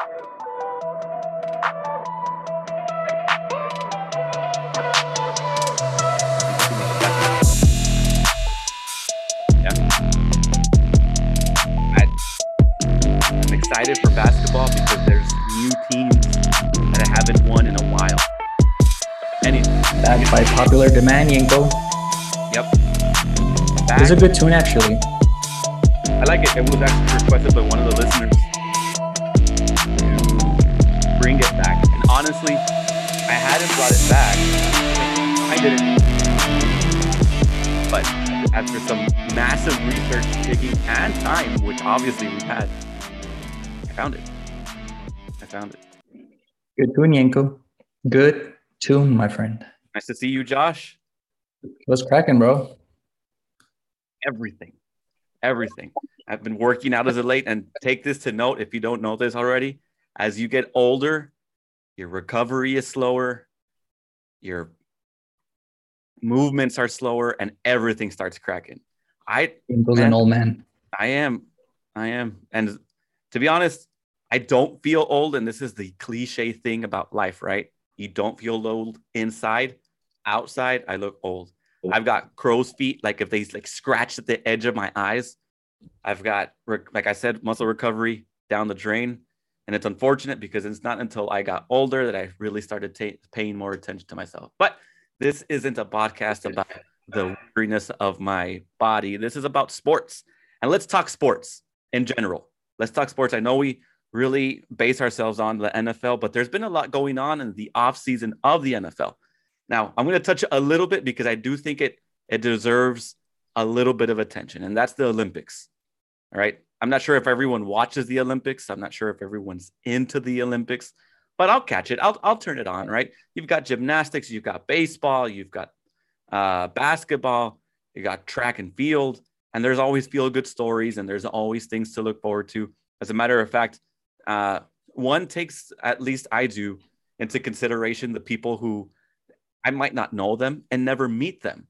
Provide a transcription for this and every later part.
I'm excited for basketball because there's new teams that I haven't won in a while. Anything. Backed by popular demand, Yenko. Yep. It's a good tune, actually. I like it. It was actually requested by one of the listeners honestly, I hadn't brought it back. I didn't. But after some massive research, digging, and time, which obviously we've had, I found it. I found it. Good tune, Yenko. Good tune, my friend. Nice to see you, Josh. What's cracking, bro? everything everything i've been working out as of late and take this to note if you don't know this already as you get older your recovery is slower your movements are slower and everything starts cracking i Yenko's Man. an old man. i am i am and to be honest i don't feel old and this is the cliche thing about life right you don't feel old inside outside i look old I've got crow's feet, like if they like scratch at the edge of my eyes. I've got, like I said, muscle recovery down the drain. And it's unfortunate because it's not until I got older that I really started ta- paying more attention to myself. But this isn't a podcast about the weariness of my body. This is about sports. And let's talk sports in general. Let's talk sports. I know we really base ourselves on the NFL, but there's been a lot going on in the off season of the NFL. Now, I'm going to touch a little bit because I do think it it deserves a little bit of attention, and that's the Olympics. All right. I'm not sure if everyone watches the Olympics. I'm not sure if everyone's into the Olympics, but I'll catch it. I'll I'll turn it on. Right. You've got gymnastics. You've got baseball. You've got uh, basketball. You got track and field, and there's always feel good stories, and there's always things to look forward to. As a matter of fact, uh, one takes at least I do into consideration the people who I might not know them and never meet them.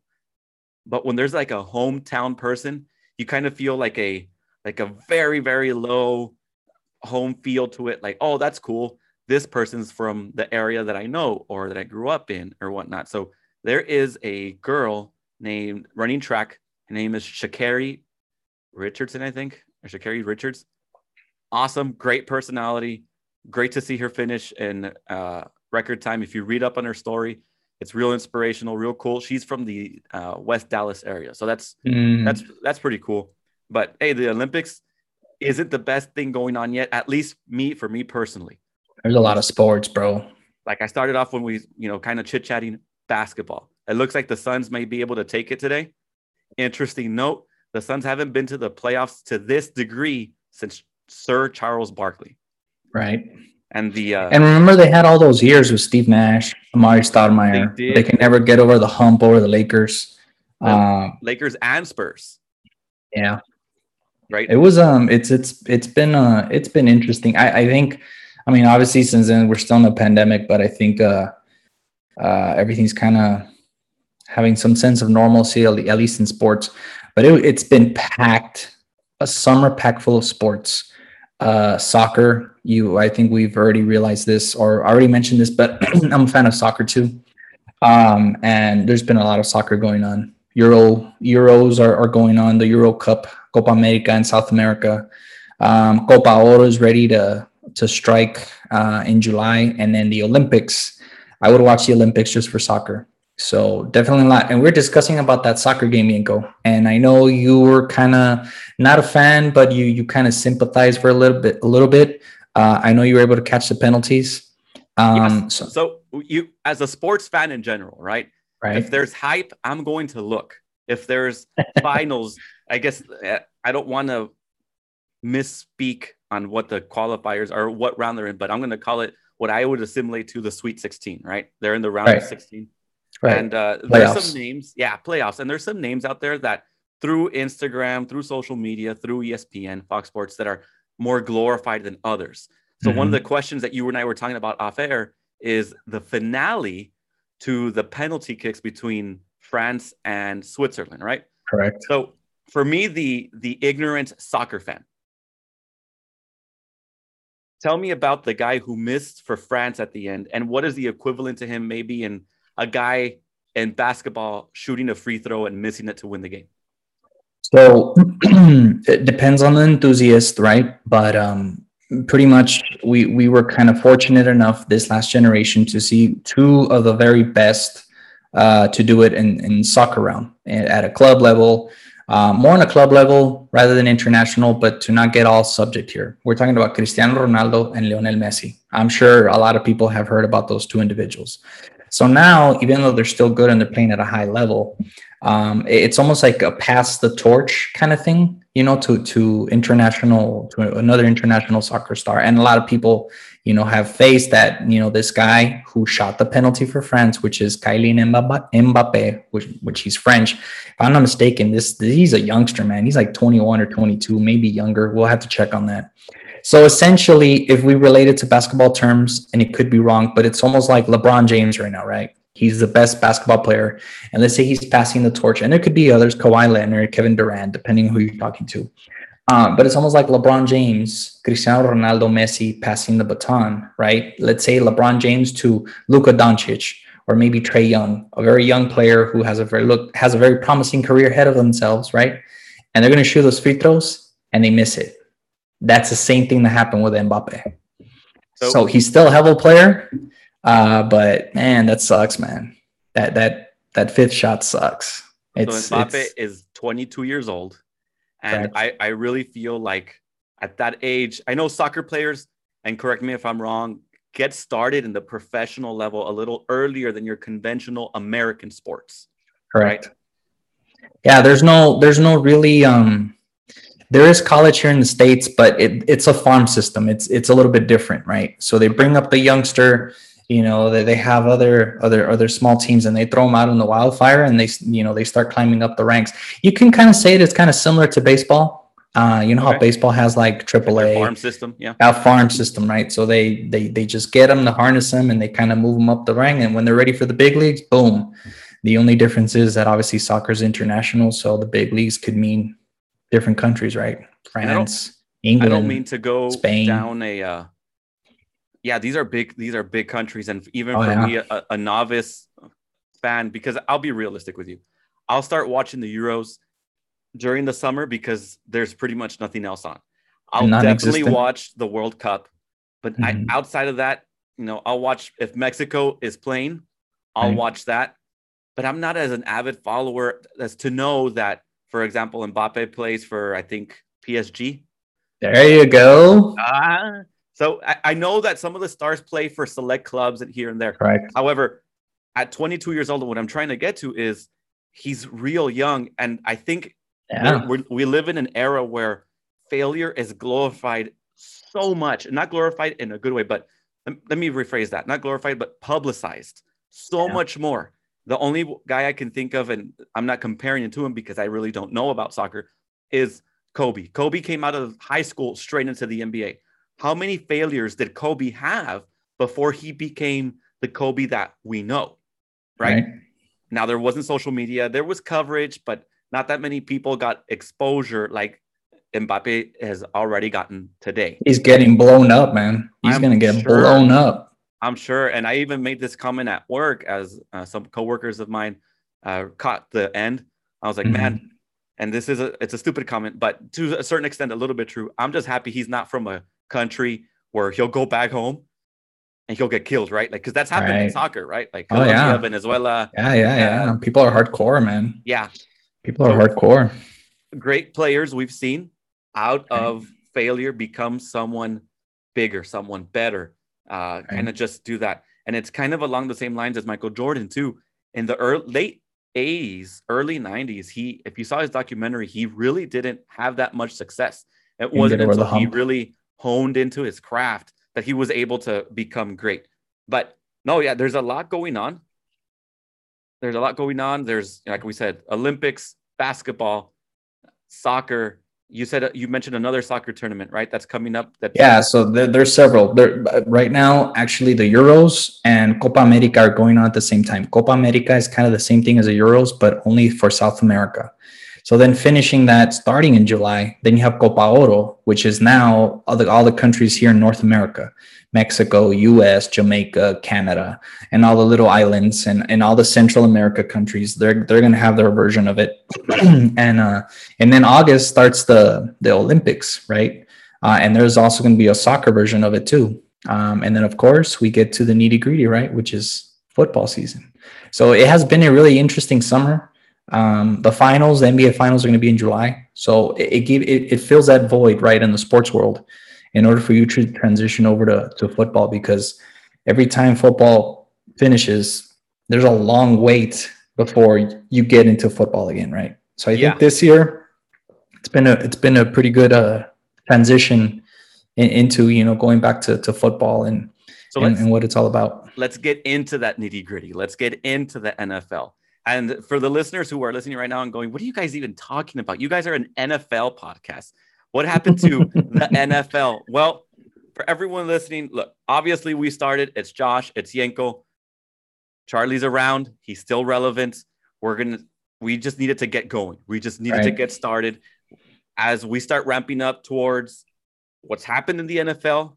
But when there's like a hometown person, you kind of feel like a like a very very low home feel to it. Like, oh, that's cool. This person's from the area that I know or that I grew up in or whatnot. So there is a girl named running track. Her name is Sha'Carri Richardson, I think, or Sha'Carri Richards. Awesome, great personality. Great to see her finish in uh, record time. If you read up on her story, it's real inspirational, real cool. She's from the uh, West Dallas area, so that's Mm, that's that's pretty cool. But hey, the Olympics isn't the best thing going on yet. At least me, for me personally. there's a lot of sports, bro. Like I started off when we, you know, kind of chit chatting basketball. It looks like the Suns may be able to take it today. Interesting note: the Suns haven't been to the playoffs to this degree since Sir Charles Barkley. Right. And the uh, And remember, they had all those years with Steve Nash, Amar'e Stoudemire. They They, can never get over the hump over the Lakers. Um, Lakers and Spurs, yeah, right? it was. Um, it's it's it's been uh it's been interesting. I I think, I mean, obviously since then we're still in a pandemic, but I think uh, uh everything's kind of having some sense of normalcy at least in sports. But it, it's been packed, a summer packed full of sports. Uh, soccer. You, I think we've already realized this or already mentioned this, but I'm a fan of soccer too. Um, and there's been a lot of soccer going on. Euro Euros are, are going on. The Euro Cup, Copa America in South America. Um, Copa Oro is ready to to strike uh, in July, and then the Olympics. I would watch the Olympics just for soccer. So definitely a lot. And we're discussing about that soccer game, Yenko. And I know you were kind of not a fan, but you you kind of sympathize for a little bit. A little bit. Uh, I know you were able to catch the penalties. Um, Yes. so, So you, as a sports fan in general, right? right. If there's hype, I'm going to look. If there's finals, I guess uh, I don't want to misspeak on what the qualifiers are, what round they're in, but I'm going to call it what I would assimilate to the Sweet 16. Right? They're in the round of 16, right. and uh, there's some names, yeah, playoffs, and there's some names out there that through Instagram, through social media, through ESPN, Fox Sports that are more glorified than others. So one of Mhm. the questions that you and I were talking about off air is the finale to the penalty kicks between France and Switzerland, right? Correct. So for me, the the ignorant soccer fan, tell me about the guy who missed for France at the end, and what is the equivalent to him maybe in a guy in basketball shooting a free throw and missing it to win the game? So it depends on the enthusiast, right? But um, pretty much we we were kind of fortunate enough this last generation to see two of the very best uh, to do it in, in soccer round at a club level uh, more on a club level rather than international, but to not get all subject here. We're talking about Cristiano Ronaldo and Lionel Messi. I'm sure a lot of people have heard about those two individuals. So now, even though they're still good and they're playing at a high level, um, it's almost like a pass the torch kind of thing, you know, to to international to another international soccer star. And a lot of people, you know, have faced that, you know, this guy who shot the penalty for France, which is Kylian Mbappe, which which he's French. If I'm not mistaken, this he's a youngster, man. He's like 21 or 22, maybe younger. We'll have to check on that. So essentially, if we relate it to basketball terms, and it could be wrong, but it's almost like LeBron James right now, right? He's the best basketball player. And let's say he's passing the torch, and there could be others, Kawhi Leonard, Kevin Durant, depending who you're talking to. Uh, but it's almost like LeBron James, Cristiano Ronaldo, Messi passing the baton, right? Let's say LeBron James to Luka Doncic, or maybe Trae Young, a very young player who has a very look has a very promising career ahead of themselves, right? And they're going to shoot those free throws and they miss it. That's the same thing that happened with Mbappe. So, so he's still a hell of a player, uh, but man, that sucks, man. That that that fifth shot sucks. It's, so Mbappe it's, is 22 years old, and I I really feel like at that age, I know soccer players, and correct me if I'm wrong, get started in the professional level a little earlier than your conventional American sports. Correct. Right? Yeah, there's no there's no really um there is college here in the states, but it, it's a farm system. It's it's a little bit different, right? So they bring up the youngster, you know, they, they have other other other small teams, and they throw them out in the wildfire, and they you know they start climbing up the ranks. You can kind of say it. It's kind of similar to baseball. Uh, you know okay. how baseball has like AAA farm system, yeah, a farm system, right? So they they they just get them to harness them, and they kind of move them up the rank, and when they're ready for the big leagues, boom. The only difference is that obviously soccer is international, so the big leagues could mean different countries, right? France, I England. I don't mean to go Spain. down a. Uh, yeah, these are big. These are big countries, and even oh, for yeah. me, a, a novice fan, because I'll be realistic with you, I'll start watching the Euros during the summer because there's pretty much nothing else on. I'll definitely watch the World Cup, but mm-hmm. I, outside of that, you know, I'll watch if Mexico is playing, I'll right. watch that. But I'm not as an avid follower as to know that for example, Mbappe plays for I think PSG. There you go. Uh, so I, I, know that some of the stars play for select clubs and here and there. Correct. However, at 22 years old, what I'm trying to get to is he's real young, and I think yeah. we're, we're, live in an era where failure is glorified so much, not glorified in a good way, but let, let me rephrase that: not glorified, but publicized so yeah. much more. The only guy I can think of, and I'm not comparing it to him because I really don't know about soccer, is Kobe. Kobe came out of high school straight into the NBA. How many failures did Kobe have before he became the Kobe that we know? Right? right. Now, there wasn't social media, there was coverage, but not that many people got exposure like Mbappe has already gotten today. He's getting blown up, man. He's going to get sure. blown up. I'm sure. And I even made this comment at work as uh, some coworkers of mine uh, caught the end. I was like, mm-hmm. man, and this is a it's a stupid comment, but to a certain extent, a little bit true. I'm just happy he's not from a country where he'll go back home and he'll get killed, right? Like, because that's happened right. in soccer, right? Like oh, Colombia, yeah. Venezuela. Yeah, yeah, yeah. People are hardcore, man. Yeah. People are so, hardcore. Great players we've seen out of failure become someone bigger, someone better uh, right. kind of just do that. And it's kind of along the same lines as Michael Jordan too. In the early, late 80s, early 90s, he, if you saw his documentary, he really didn't have that much success. It wasn't until he really honed into his craft that he was able to become great. But no, yeah, there's a lot going on. There's a lot going on. There's, like we said, Olympics, basketball, soccer, you said uh, you mentioned another soccer tournament, right? That's coming up. That yeah. So there, there's several. There right now, actually, the Euros and Copa America are going on at the same time. Copa America is kind of the same thing as the Euros, but only for South America. So then finishing that starting in July, then you have Copa Oro, which is now all the, all the countries here in North America, Mexico, US, Jamaica, Canada, and all the little islands and, and all the Central America countries. They're they're gonna have their version of it. and uh and then August starts the the Olympics, right? Uh, and there's also gonna be a soccer version of it too. Um, and then of course we get to the nitty gritty, right? Which is football season. So it has been a really interesting summer. Um, the finals, the NBA finals are going to be in July, so it, it it, it fills that void right in the sports world. In order for you to transition over to, to football, because every time football finishes, there's a long wait before you get into football again, right? So I yeah. think this year it's been a it's been a pretty good uh, transition in, into you know going back to, to football and, so and, and what it's all about. Let's get into that nitty gritty. Let's get into the NFL. And for the listeners who are listening right now and going, what are you guys even talking about? You guys are an NFL podcast. What happened to the NFL? Well, for everyone listening, look, obviously we started. It's Josh, it's Yenko. Charlie's around. He's still relevant. We're going to, we just needed to get going. We just needed right. to get started. As we start ramping up towards what's happened in the NFL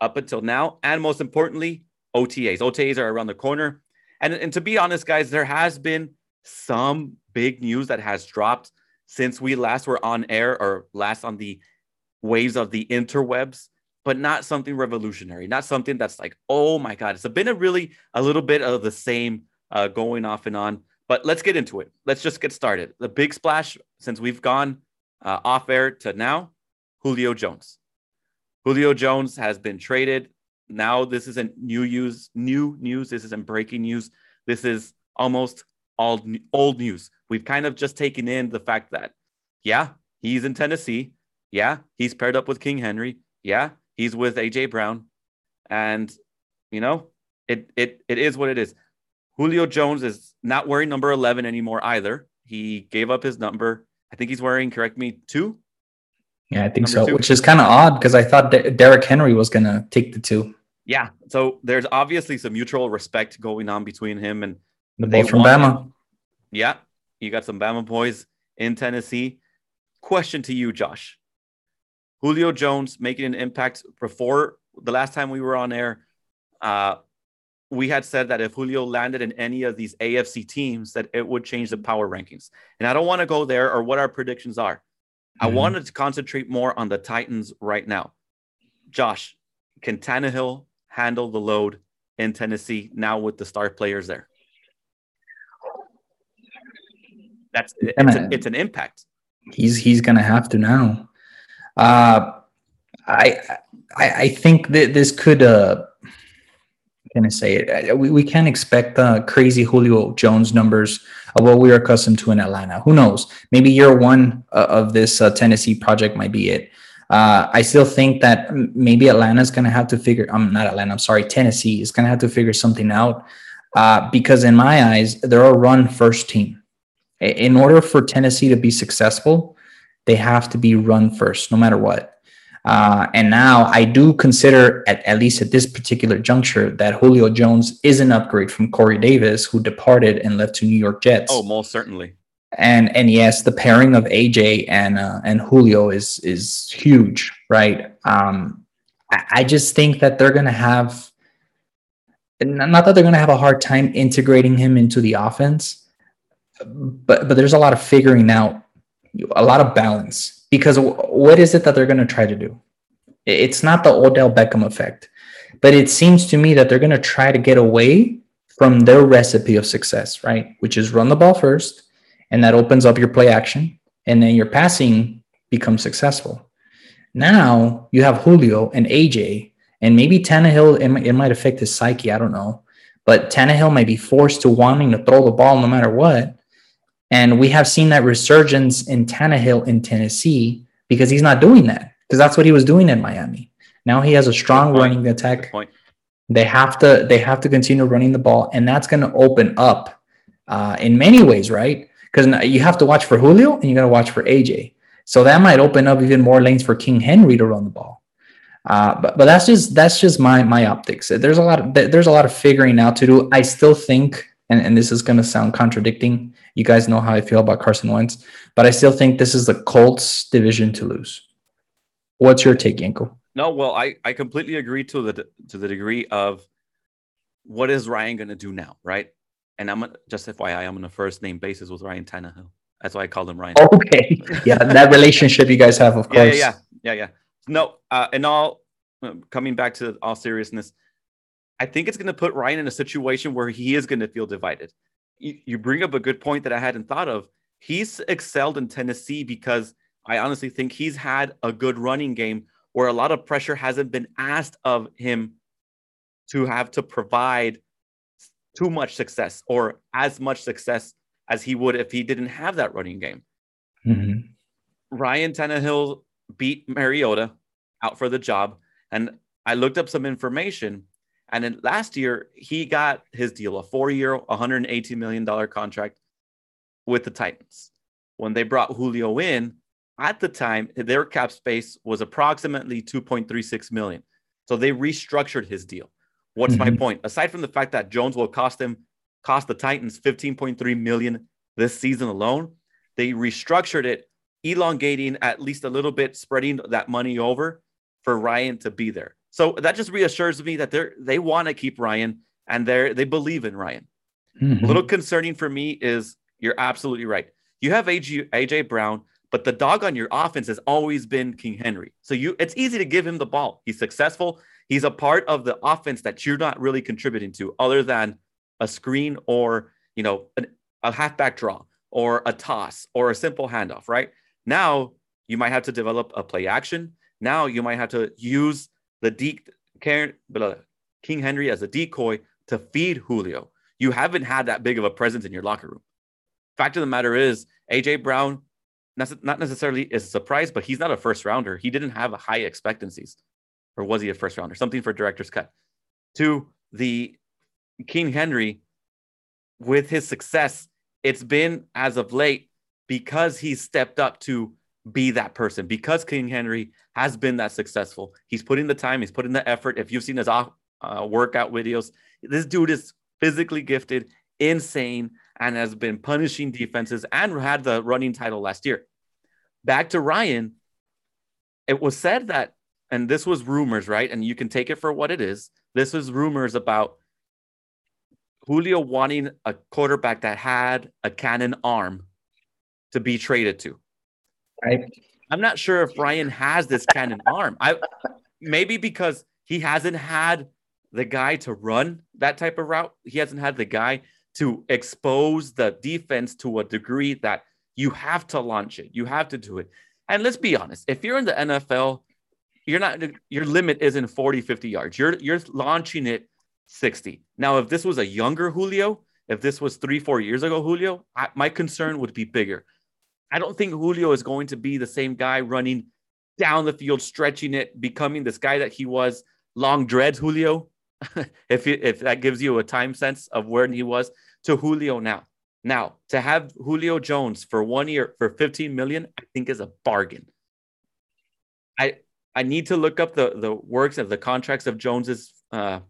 up until now, and most importantly, OTAs. OTAs are around the corner. And, and to be honest, guys, there has been some big news that has dropped since we last were on air or last on the waves of the interwebs, but not something revolutionary, not something that's like, oh my God, it's been a really a little bit of the same uh, going off and on. But let's get into it. Let's just get started. The big splash since we've gone uh, off air to now, Julio Jones. Julio Jones has been traded now this isn't new news new news this isn't breaking news. This is almost all old news. We've kind of just taken in the fact that yeah he's in tennessee. Yeah he's paired up with king henry. Yeah he's with aj brown. And you know it it it is what it is. Julio jones is not wearing number 11 anymore either. He gave up his number. I think he's wearing correct me two? Yeah, I think Number so, two. which is kind of odd because I thought De- Derrick Henry was going to take the two yeah, so there's obviously some mutual respect going on between him and the boy from Bama. Him. Yeah, you got some Bama boys in Tennessee. Question to you, Josh. Julio Jones making an impact before the last time we were on air. Uh, we had said that if Julio landed in any of these AFC teams, that it would change the power rankings. And I don't want to go there or what our predictions are. Mm-hmm. I wanted to concentrate more on the Titans right now. Josh, can Tannehill handle the load in Tennessee now with the star players there? That's it's, a, it's an impact. He's he's gonna have to now. Uh, I I, I think that this could uh can I say it? We, we can't expect uh, crazy Julio Jones numbers of what we're accustomed to in Atlanta. Who knows? Maybe year one uh, of this uh, Tennessee project might be it. Uh, I still think that maybe Atlanta's going to have to figure. I'm um, not Atlanta. I'm sorry. Tennessee is going to have to figure something out uh, because, in my eyes, they're a run first team. In order for Tennessee to be successful, they have to be run first, no matter what. Uh, and now I do consider, at, at least at this particular juncture, that Julio Jones is an upgrade from Corey Davis, who departed and left to New York Jets. Oh, most certainly and and yes, the pairing of AJ and uh, and Julio is is huge, right? Um, I, I just think that they're gonna have not that they're gonna have a hard time integrating him into the offense, but but there's a lot of figuring out, a lot of balance because what is it that they're gonna try to do? It's not the Odell Beckham effect, but it seems to me that they're gonna try to get away from their recipe of success, right? Which is run the ball first and that opens up your play action, and then your passing becomes successful. Now you have Julio and AJ, and maybe Tannehill, it might, it might affect his psyche. I don't know. But Tannehill might be forced to wanting to throw the ball no matter what. And we have seen that resurgence in Tannehill in Tennessee because he's not doing that because that's what he was doing in Miami. Now he has a strong running attack. They have to they have to continue running the ball, and that's going to open up uh, in many ways, right? Because you have to watch for Julio and you got to watch for AJ. So that might open up even more lanes for King Henry to run the ball. Uh, but but that's just that's just my my optics. There's a lot of there's a lot of figuring out to do. I still think and, and this is going to sound contradicting. You guys know how I feel about Carson Wentz, but I still think this is the Colts division to lose. What's your take, Yenko? No, well, I, I completely agree to the to the degree of what is Ryan going to do now, right? And I'm just FYI, I'm on a first name basis with Ryan Tannehill. That's why I called him Ryan. Okay, yeah, that relationship you guys have, of course. Yeah, yeah, yeah, yeah. No, uh, and all coming back to all seriousness, I think it's going to put Ryan in a situation where he is going to feel divided. You, you bring up a good point that I hadn't thought of. He's excelled in Tennessee because I honestly think he's had a good running game where a lot of pressure hasn't been asked of him to have to provide too much success or as much success as he would if he didn't have that running game. Mm-hmm. Ryan Tannehill beat Mariota out for the job. And I looked up some information. And then last year, he got his deal a four year, $118 million contract with the Titans. When they brought Julio in, at the time, their cap space was approximately 2.36 million. So they restructured his deal. What's mm-hmm. my point? Aside from the fact that Jones will cost him, cost the Titans 15.3 million this season alone, they restructured it, elongating at least a little bit, spreading that money over for Ryan to be there. So that just reassures me that they're they want to keep Ryan and they they believe in Ryan. Mm-hmm. A little concerning for me is you're absolutely right. You have AJ, AJ Brown, but the dog on your offense has always been King Henry. So you it's easy to give him the ball. He's successful. He's a part of the offense that you're not really contributing to, other than a screen or you know an, a halfback draw or a toss or a simple handoff. Right now, you might have to develop a play action. Now you might have to use the de- King Henry as a decoy to feed Julio. You haven't had that big of a presence in your locker room. Fact of the matter is, AJ Brown not necessarily is a surprise, but he's not a first rounder. He didn't have high expectancies or was he a first rounder? Something for director's cut. To the King Henry, with his success, it's been as of late because he's stepped up to be that person. Because King Henry has been that successful, he's putting the time, he's putting the effort. If you've seen his uh, workout videos, this dude is physically gifted, insane, and has been punishing defenses and had the running title last year. Back to Ryan, it was said that and this was rumors, right? And you can take it for what it is. This was rumors about Julio wanting a quarterback that had a cannon arm to be traded to. Right. I'm not sure if Ryan has this cannon arm. I maybe because he hasn't had the guy to run that type of route. He hasn't had the guy to expose the defense to a degree that you have to launch it. You have to do it. And let's be honest, if you're in the NFL you're not your limit isn't 40 50 yards. You're you're launching it 60 now if this was a younger julio if this was three four years ago julio I, my concern would be bigger. I don't think julio is going to be the same guy running down the field stretching it becoming this guy that he was long dreads julio if if that gives you a time sense of where he was to julio now. Now to have julio jones for one year for 15 million i think is a bargain. I I need to look up the the works of the contracts of Jones's uh,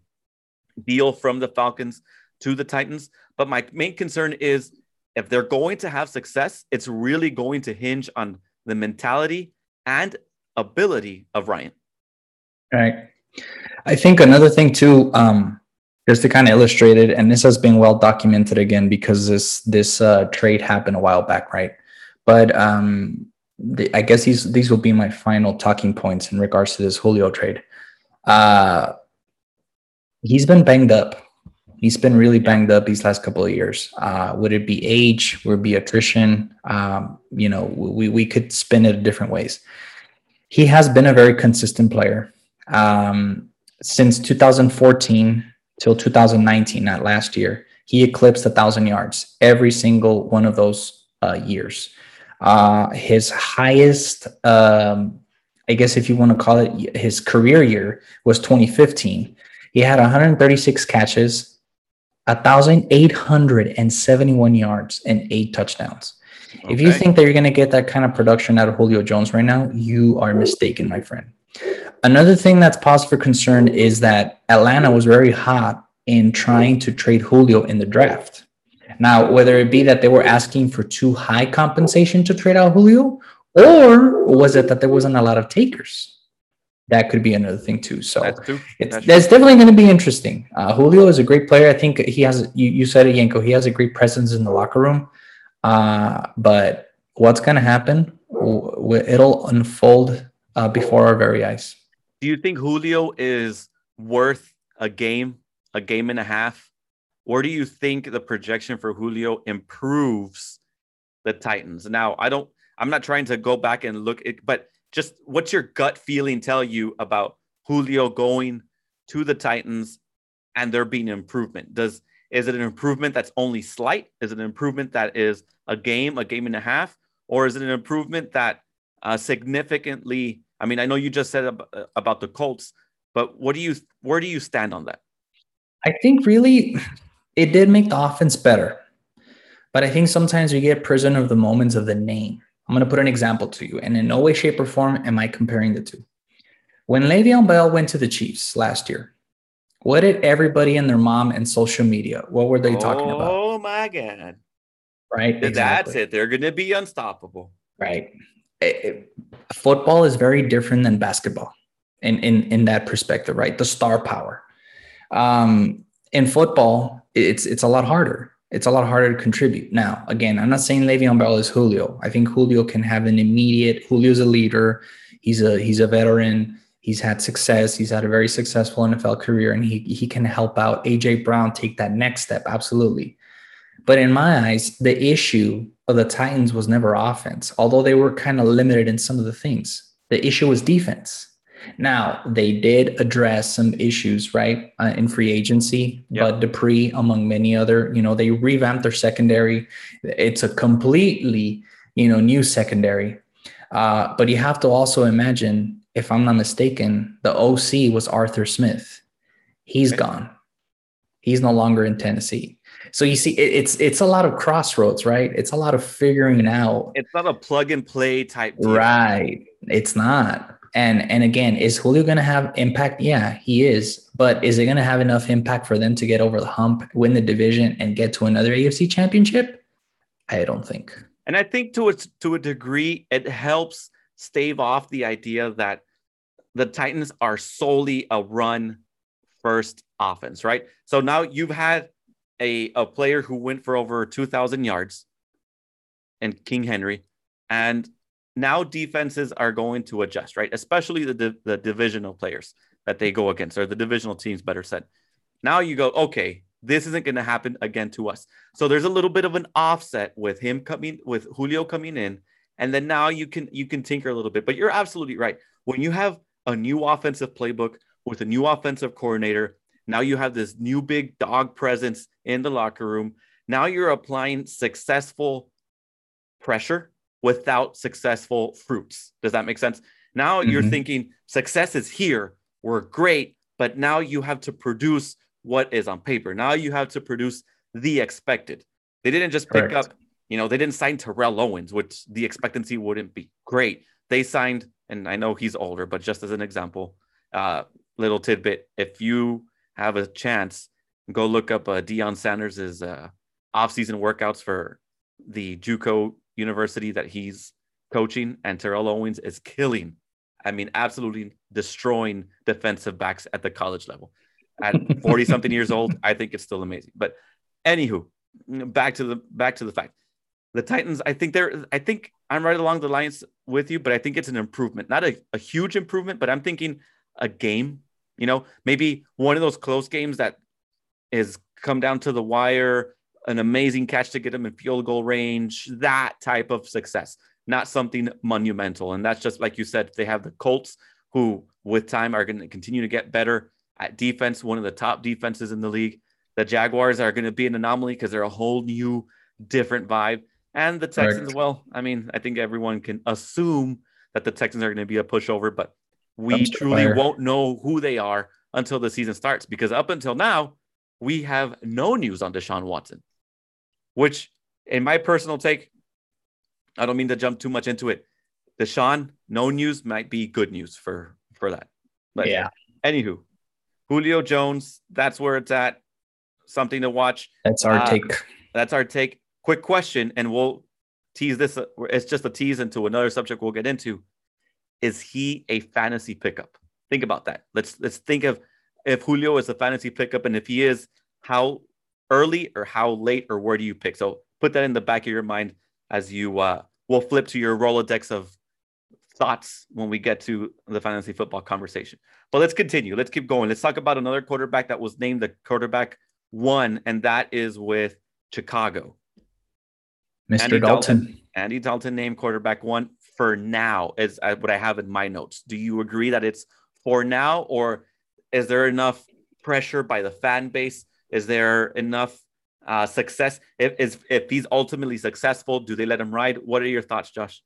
deal from the Falcons to the Titans. But my main concern is if they're going to have success, it's really going to hinge on the mentality and ability of Ryan. Right. I think another thing too, um, just to kind of illustrate it, and this has been well documented again because this this uh, trade happened a while back, right? But um, the, I guess these these will be my final talking points in regards to this Julio trade. Uh, he's been banged up. He's been really banged up these last couple of years. Uh, would it be age? Would it be attrition? Um, you know, we we could spin it different ways. He has been a very consistent player um, since 2014 till 2019, not last year. He eclipsed a thousand yards every single one of those uh, years. Uh, his highest, um, I guess if you want to call it his career year, was 2015. He had 136 catches, 1,871 yards, and eight touchdowns. Okay. If you think that you're going to get that kind of production out of Julio Jones right now, you are mistaken, my friend. Another thing that's cause for concern is that Atlanta was very hot in trying to trade Julio in the draft. Now, whether it be that they were asking for too high compensation to trade out Julio, or was it that there wasn't a lot of takers? That could be another thing too. So That's true. it's That's that's definitely going to be interesting. Uh, Julio is a great player. I think he has. You, you said it, Yenko. He has a great presence in the locker room. Uh, but what's going to happen? It'll unfold uh, before our very eyes. Do you think Julio is worth a game, a game and a half? Or do you think the projection for Julio improves the Titans? Now, I don't, I'm not trying to go back and look at, but just what's your gut feeling tell you about Julio going to the Titans and there being improvement? Does, is it an improvement that's only slight? Is it an improvement that is a game, a game and a half? Or is it an improvement that uh, significantly? I mean, I know you just said ab- about the Colts, but what do you where do you stand on that? I think really it did make the offense better. But I think sometimes we get prisoner of the moments of the name. I'm going to put an example to you, and in no way, shape, or form am I comparing the two. When Le'Veon Bell went to the Chiefs last year, what did everybody and their mom and social media, what were they talking about? Oh my god. Right? That's it. They're gonna be unstoppable. Right. It- it- football is very different than basketball in, in, in that perspective, right? The star power. Um, in football, it's it's a lot harder. It's a lot harder to contribute. Now, again, I'm not saying Le'Veon Bell is Julio. I think Julio can have an immediate. Julio's a leader. He's a he's a veteran. He's had success. He's had a very successful NFL career, and he he can help out AJ Brown take that next step. Absolutely. But in my eyes, the issue of the Titans was never offense, although they were kind of limited in some of the things. The issue was defense. Now, they did address some issues, right, uh, in free agency, Yep. but Dupree, among many other, you know, they revamped their secondary. It's a completely, you know, new secondary. Uh, but you have to also imagine, if I'm not mistaken, the OC was Arthur Smith. He's Okay. gone. He's no longer in Tennessee. So you see, it, it's it's a lot of crossroads, right? It's a lot of figuring out. It's not a plug and play type deal. Right. It's not. And and again, is Julio going to have impact? Yeah, he is. But is it going to have enough impact for them to get over the hump, win the division, and get to another AFC championship? I don't think. And I think to a to a degree, it helps stave off the idea that the Titans are solely a run first offense, right? So now you've had a, a player who went for over 2,000 yards and King Henry, and now defenses are going to adjust, right? Especially the, the divisional players that they go against, or the divisional teams, better said. Now you go, okay, this isn't going to happen again to us. So there's a little bit of an offset with him coming, with Julio coming in, and then now you can you can tinker a little bit. But you're absolutely right. When you have a new offensive playbook with a new offensive coordinator, now you have this new big dog presence in the locker room. Now you're applying successful pressure without successful fruits. Does that make sense? Now you're Mhm. thinking success is here. We're great, but now you have to produce what is on paper. Now you have to produce the expected. They didn't just pick Correct. up, you know, they didn't sign Terrell Owens, which the expectancy wouldn't be great. They signed, and I know he's older, but just as an example, uh, little tidbit: if you have a chance, go look up uh, Deion Sanders' uh, off-season workouts for the JUCO university that he's coaching, and Terrell Owens is killing. I mean, absolutely destroying defensive backs at the college level. At 40 something years old, I think it's still amazing. But anywho, mm, back to the back to the fact. The Titans, I think they're I think I'm right along the lines with you, but I think it's an improvement. Not a, a huge improvement, but I'm thinking a game, you know, maybe one of those close games that is come down to the wire, an amazing catch to get him in field goal range, that type of success, not something monumental. And that's just like you said, they have the Colts, who with time are going to continue to get better at defense, one of the top defenses in the league. The Jaguars are going to be an anomaly because they're a whole new, different vibe. And the Texans, Correct. well, I mean, I think everyone can assume that the Texans are going to be a pushover, but we Dumpster truly fire. won't know who they are until the season starts because up until now, we have no news on Deshaun Watson, which, in my personal take, I don't mean to jump too much into it. Deshaun, no news might be good news for for that. But yeah, anywho, Julio Jones, that's where it's at. Something to watch. that's our uh, take. That's our take. Quick question, and we'll tease this. It's just a tease into another subject we'll get into. Is he a fantasy pickup? Think about that. Let's let's think of if Julio is a fantasy pickup, and if he is, how early or how late or where do you pick? So put that in the back of your mind as you uh, will flip to your Rolodex of thoughts when we get to the fantasy football conversation. But let's continue. Let's keep going. Let's talk about another quarterback that was named the quarterback one, and that is with Chicago. Mr. Andy Dalton. Dalton. Andy Dalton named quarterback one for now, is uh, what I have in my notes. Do you agree that it's for now, or is there enough pressure by the fan base? Is there enough uh, success? If, is, if he's ultimately successful, do they let him ride? What are your thoughts, Josh?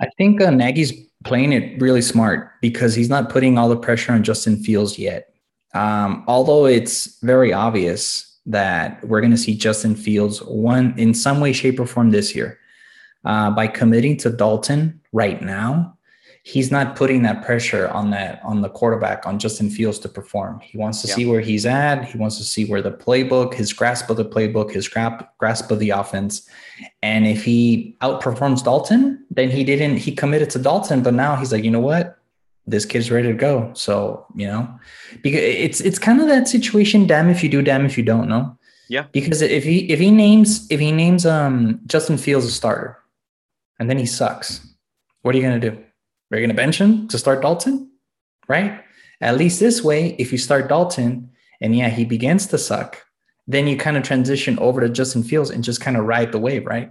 I think uh, Nagy's playing it really smart because he's not putting all the pressure on Justin Fields yet. Um, although it's very obvious that we're going to see Justin Fields one in some way, shape, or form this year. Uh, by committing to Dalton right now, he's not putting that pressure on that on the quarterback on Justin Fields to perform. He wants to yeah. see where he's at. He wants to see where the playbook, his grasp of the playbook, his grasp grasp of the offense. And if he outperforms Dalton, then he didn't. He committed to Dalton, but now he's like, you know what? This kid's ready to go. So you know, because it's it's kind of that situation. Damn if you do, damn if you don't. know. Yeah. Because if he if he names if he names um Justin Fields a starter, and then he sucks, what are you gonna do? We're going to bench him to start Dalton, right? At least this way, if you start Dalton and yeah, he begins to suck, then you kind of transition over to Justin Fields and just kind of ride the wave, right?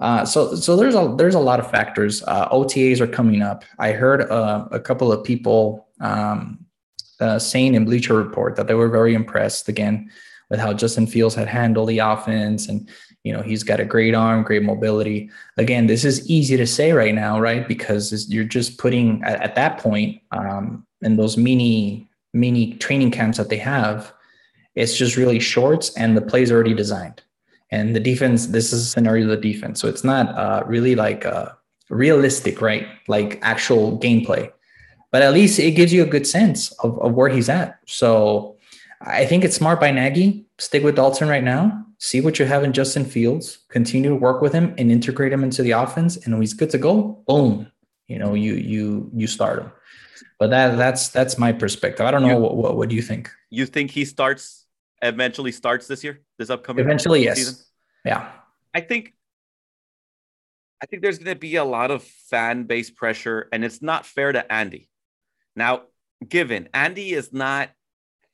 Uh, so, so there's a there's a lot of factors. Uh, OTAs are coming up. I heard uh, a couple of people um, uh, saying in Bleacher Report that they were very impressed again with how Justin Fields had handled the offense and you know he's got a great arm great mobility. Again this is easy to say right now right? Because you're just putting at, at that point um, in those mini mini training camps that they have it's just really shorts and the plays already designed. And the defense this is a scenario of the defense. So it's not uh, really like uh, realistic right? Like actual gameplay. But at least it gives you a good sense of, of where he's at. So i think it's smart by nagy. Stick with dalton right now see what you have in Justin Fields, continue to work with him and integrate him into the offense. And when he's good to go, boom, you know, you you you start him. But that that's that's my perspective. I don't know you, what, what, what do you think? You think he starts eventually starts this year, this upcoming eventually, yes. Season? Yeah. I think I think there's going to be a lot of fan base pressure, and it's not fair to Andy. Now, given Andy is not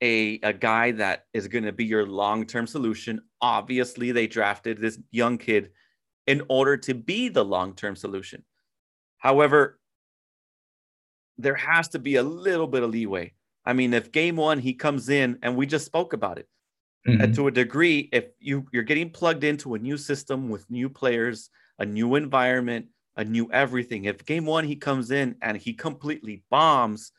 a, a guy that is going to be your long term solution. Obviously, they drafted this young kid in order to be the long term solution. However, there has to be a little bit of leeway. I mean, if game one he comes in and we just spoke about it, mm-hmm. and to a degree, if you you're getting plugged into a new system with new players, a new environment, a new everything. If game one he comes in and he completely bombs,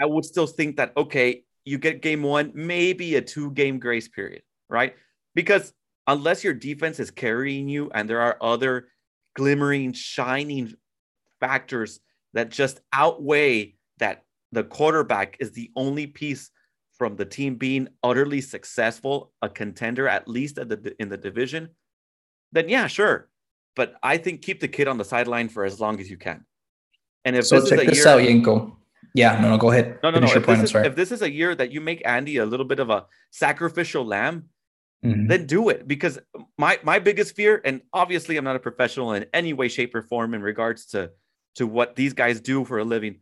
I would still think that okay, you get game one, maybe a two game grace period, right? Because unless your defense is carrying you and there are other glimmering, shining factors that just outweigh that the quarterback is the only piece from the team being utterly successful, a contender at least at the, in the division, then yeah, sure. But I think keep the kid on the sideline for as long as you can. And if so this check is a this year, out, Yenko. Yeah, no, no, go ahead. No, no, Finish no. If this, is, if this, is, a year that you make Andy a little bit of a sacrificial lamb, mm-hmm. then do it. Because my my biggest fear, and obviously I'm not a professional in any way, shape, or form in regards to to what these guys do for a living.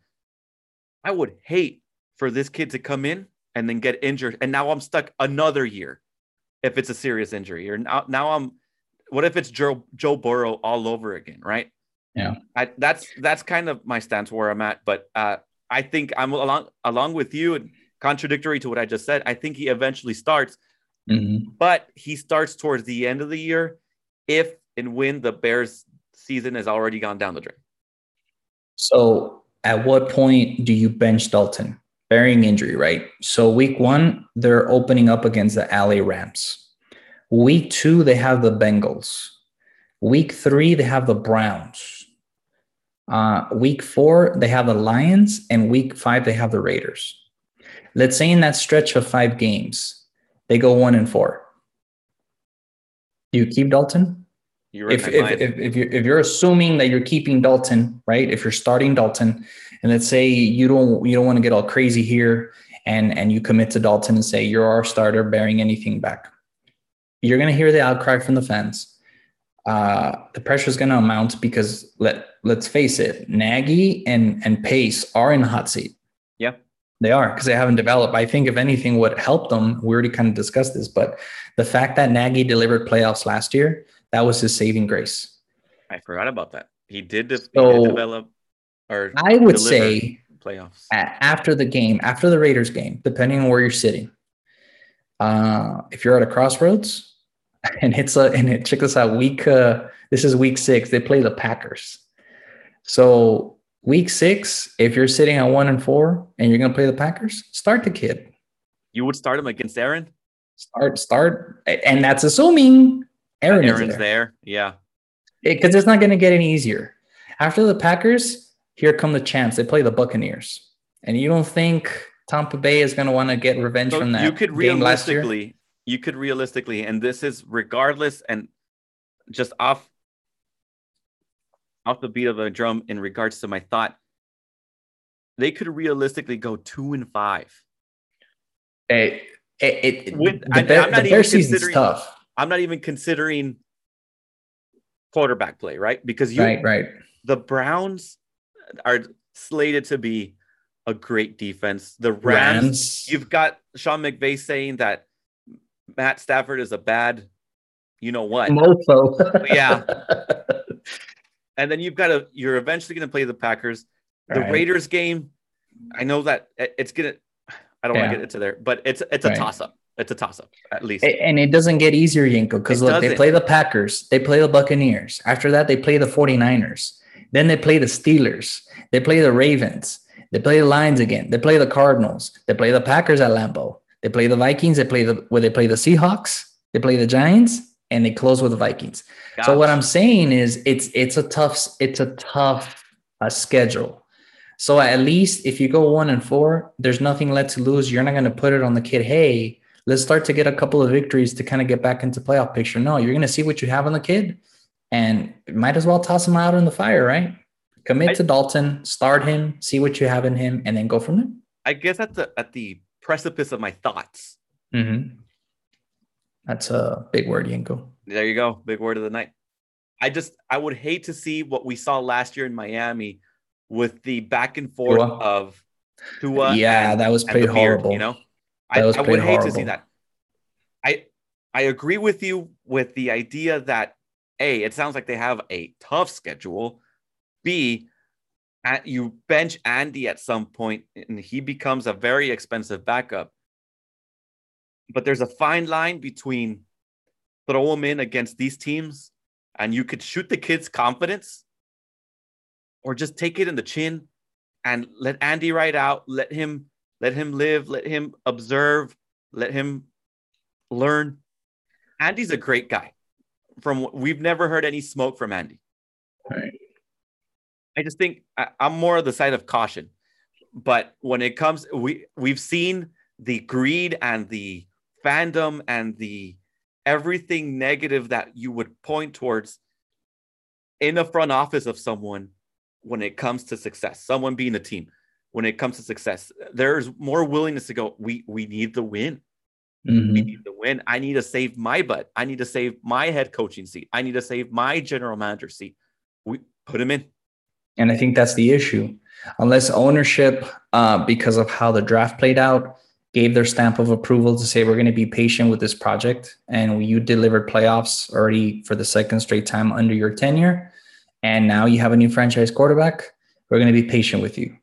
I would hate for this kid to come in and then get injured, and now I'm stuck another year if it's a serious injury. Or now now I'm what if it's Joe Joe Burrow all over again, right? Yeah, I, that's that's kind of my stance where I'm at. But uh, I think I'm along along with you and contradictory to what I just said. I think he eventually starts, mm-hmm. but he starts towards the end of the year if and when the Bears season has already gone down the drain. So, at what point do you bench Dalton? Bearing injury, right? So, week one, they're opening up against the LA Rams. Week two, they have the Bengals. Week three, they have the Browns. Uh, week four, they have the Lions, and week five, they have the Raiders. Let's say in that stretch of five games, they go one and four. Do you keep Dalton? You're if, if, if, if, you're, if you're assuming that you're keeping Dalton, right? If you're starting Dalton, and let's say you don't you don't want to get all crazy here, and and you commit to Dalton and say you're our starter, bearing anything back, you're going to hear the outcry from the fans. Uh, the pressure is going to amount because let let's face it, Nagy and and Pace are in the hot seat. Yeah, they are because they haven't developed. I think if anything, what helped them, we already kind of discussed this, but the fact that Nagy delivered playoffs last year that was his saving grace. I forgot about that. He did, de- so, he did develop or I would say playoffs after the game, after the Raiders game, depending on where you're sitting. Uh, if you're at a crossroads and it's a and it, check this out, week uh, this is week six. They play the Packers. So week six, if you're sitting at one and four and you're gonna play the Packers, start the kid. You would start him against Aaron. Start, start, and that's assuming Aaron Aaron's there. there. Yeah. Because it, it's not going to get any easier. After the Packers, here come the champs. They play the Buccaneers. And you don't think Tampa Bay is going to want to get revenge so from that you could realistically, You could realistically, and this is regardless and just off off the beat of a drum in regards to my thought, they could realistically go two and five. It, it, it With, the, I, bear, the bear season's tough. I'm not even considering quarterback play, right? Because you, right, right. The Browns are slated to be a great defense. The Rams, Rams. you've got Sean McVay saying that Matt Stafford is a bad, you know what? Mofo. yeah. And then you've got to, you're eventually going to play the Packers. The right. Raiders game, I know that it's going to, I don't yeah. want to get into there, but it's, it's a right. toss up. It's a toss up, at least. And it doesn't get easier, Yenko, because look, doesn't. they play the Packers, they play the Buccaneers. After that, they play the 49ers. Then they play the Steelers. They play the Ravens. They play the Lions again. They play the Cardinals. They play the Packers at Lambeau. They play the Vikings. They play the where they play the Seahawks. They play the Giants, and they close with the Vikings. Gosh. So what I'm saying is, it's it's a tough it's a tough uh, schedule. So at least if you go one and four, there's nothing left to lose. You're not going to put it on the kid. Hey, let's start to get a couple of victories to kind of get back into playoff picture. No, you're going to see what you have on the kid and might as well toss him out in the fire, right? Commit I, to Dalton, start him, see what you have in him, and then go from there. I guess at the at the precipice of my thoughts. Mm-hmm. That's a big word, Yenko. There you go, big word of the night. I just I would hate to see what we saw last year in Miami with the back and forth Tua. of Tua. Yeah, and, that was pretty horrible. Beard, you know, I, I, would horrible. hate to see that. I I agree with you with the idea that a it sounds like they have a tough schedule. B you bench Andy at some point and he becomes a very expensive backup. But there's a fine line between throw him in against these teams and you could shoot the kid's confidence or just take it in the chin and let Andy ride out, let him let him live, let him observe, let him learn. Andy's a great guy. From we've never heard any smoke from Andy. Right. I just think I, I'm more of the side of caution. But when it comes, we we've seen the greed and the fandom and the everything negative that you would point towards in the front office of someone when it comes to success, someone being a team when it comes to success. There's more willingness to go, we we need the win. Mm-hmm. We need to win. I need to save my butt. I need to save my head coaching seat. I need to save my general manager seat. We put him in. And I think that's the issue. Unless ownership, uh, because of how the draft played out, gave their stamp of approval to say we're going to be patient with this project, and you delivered playoffs already for the second straight time under your tenure, and now you have a new franchise quarterback, we're going to be patient with you.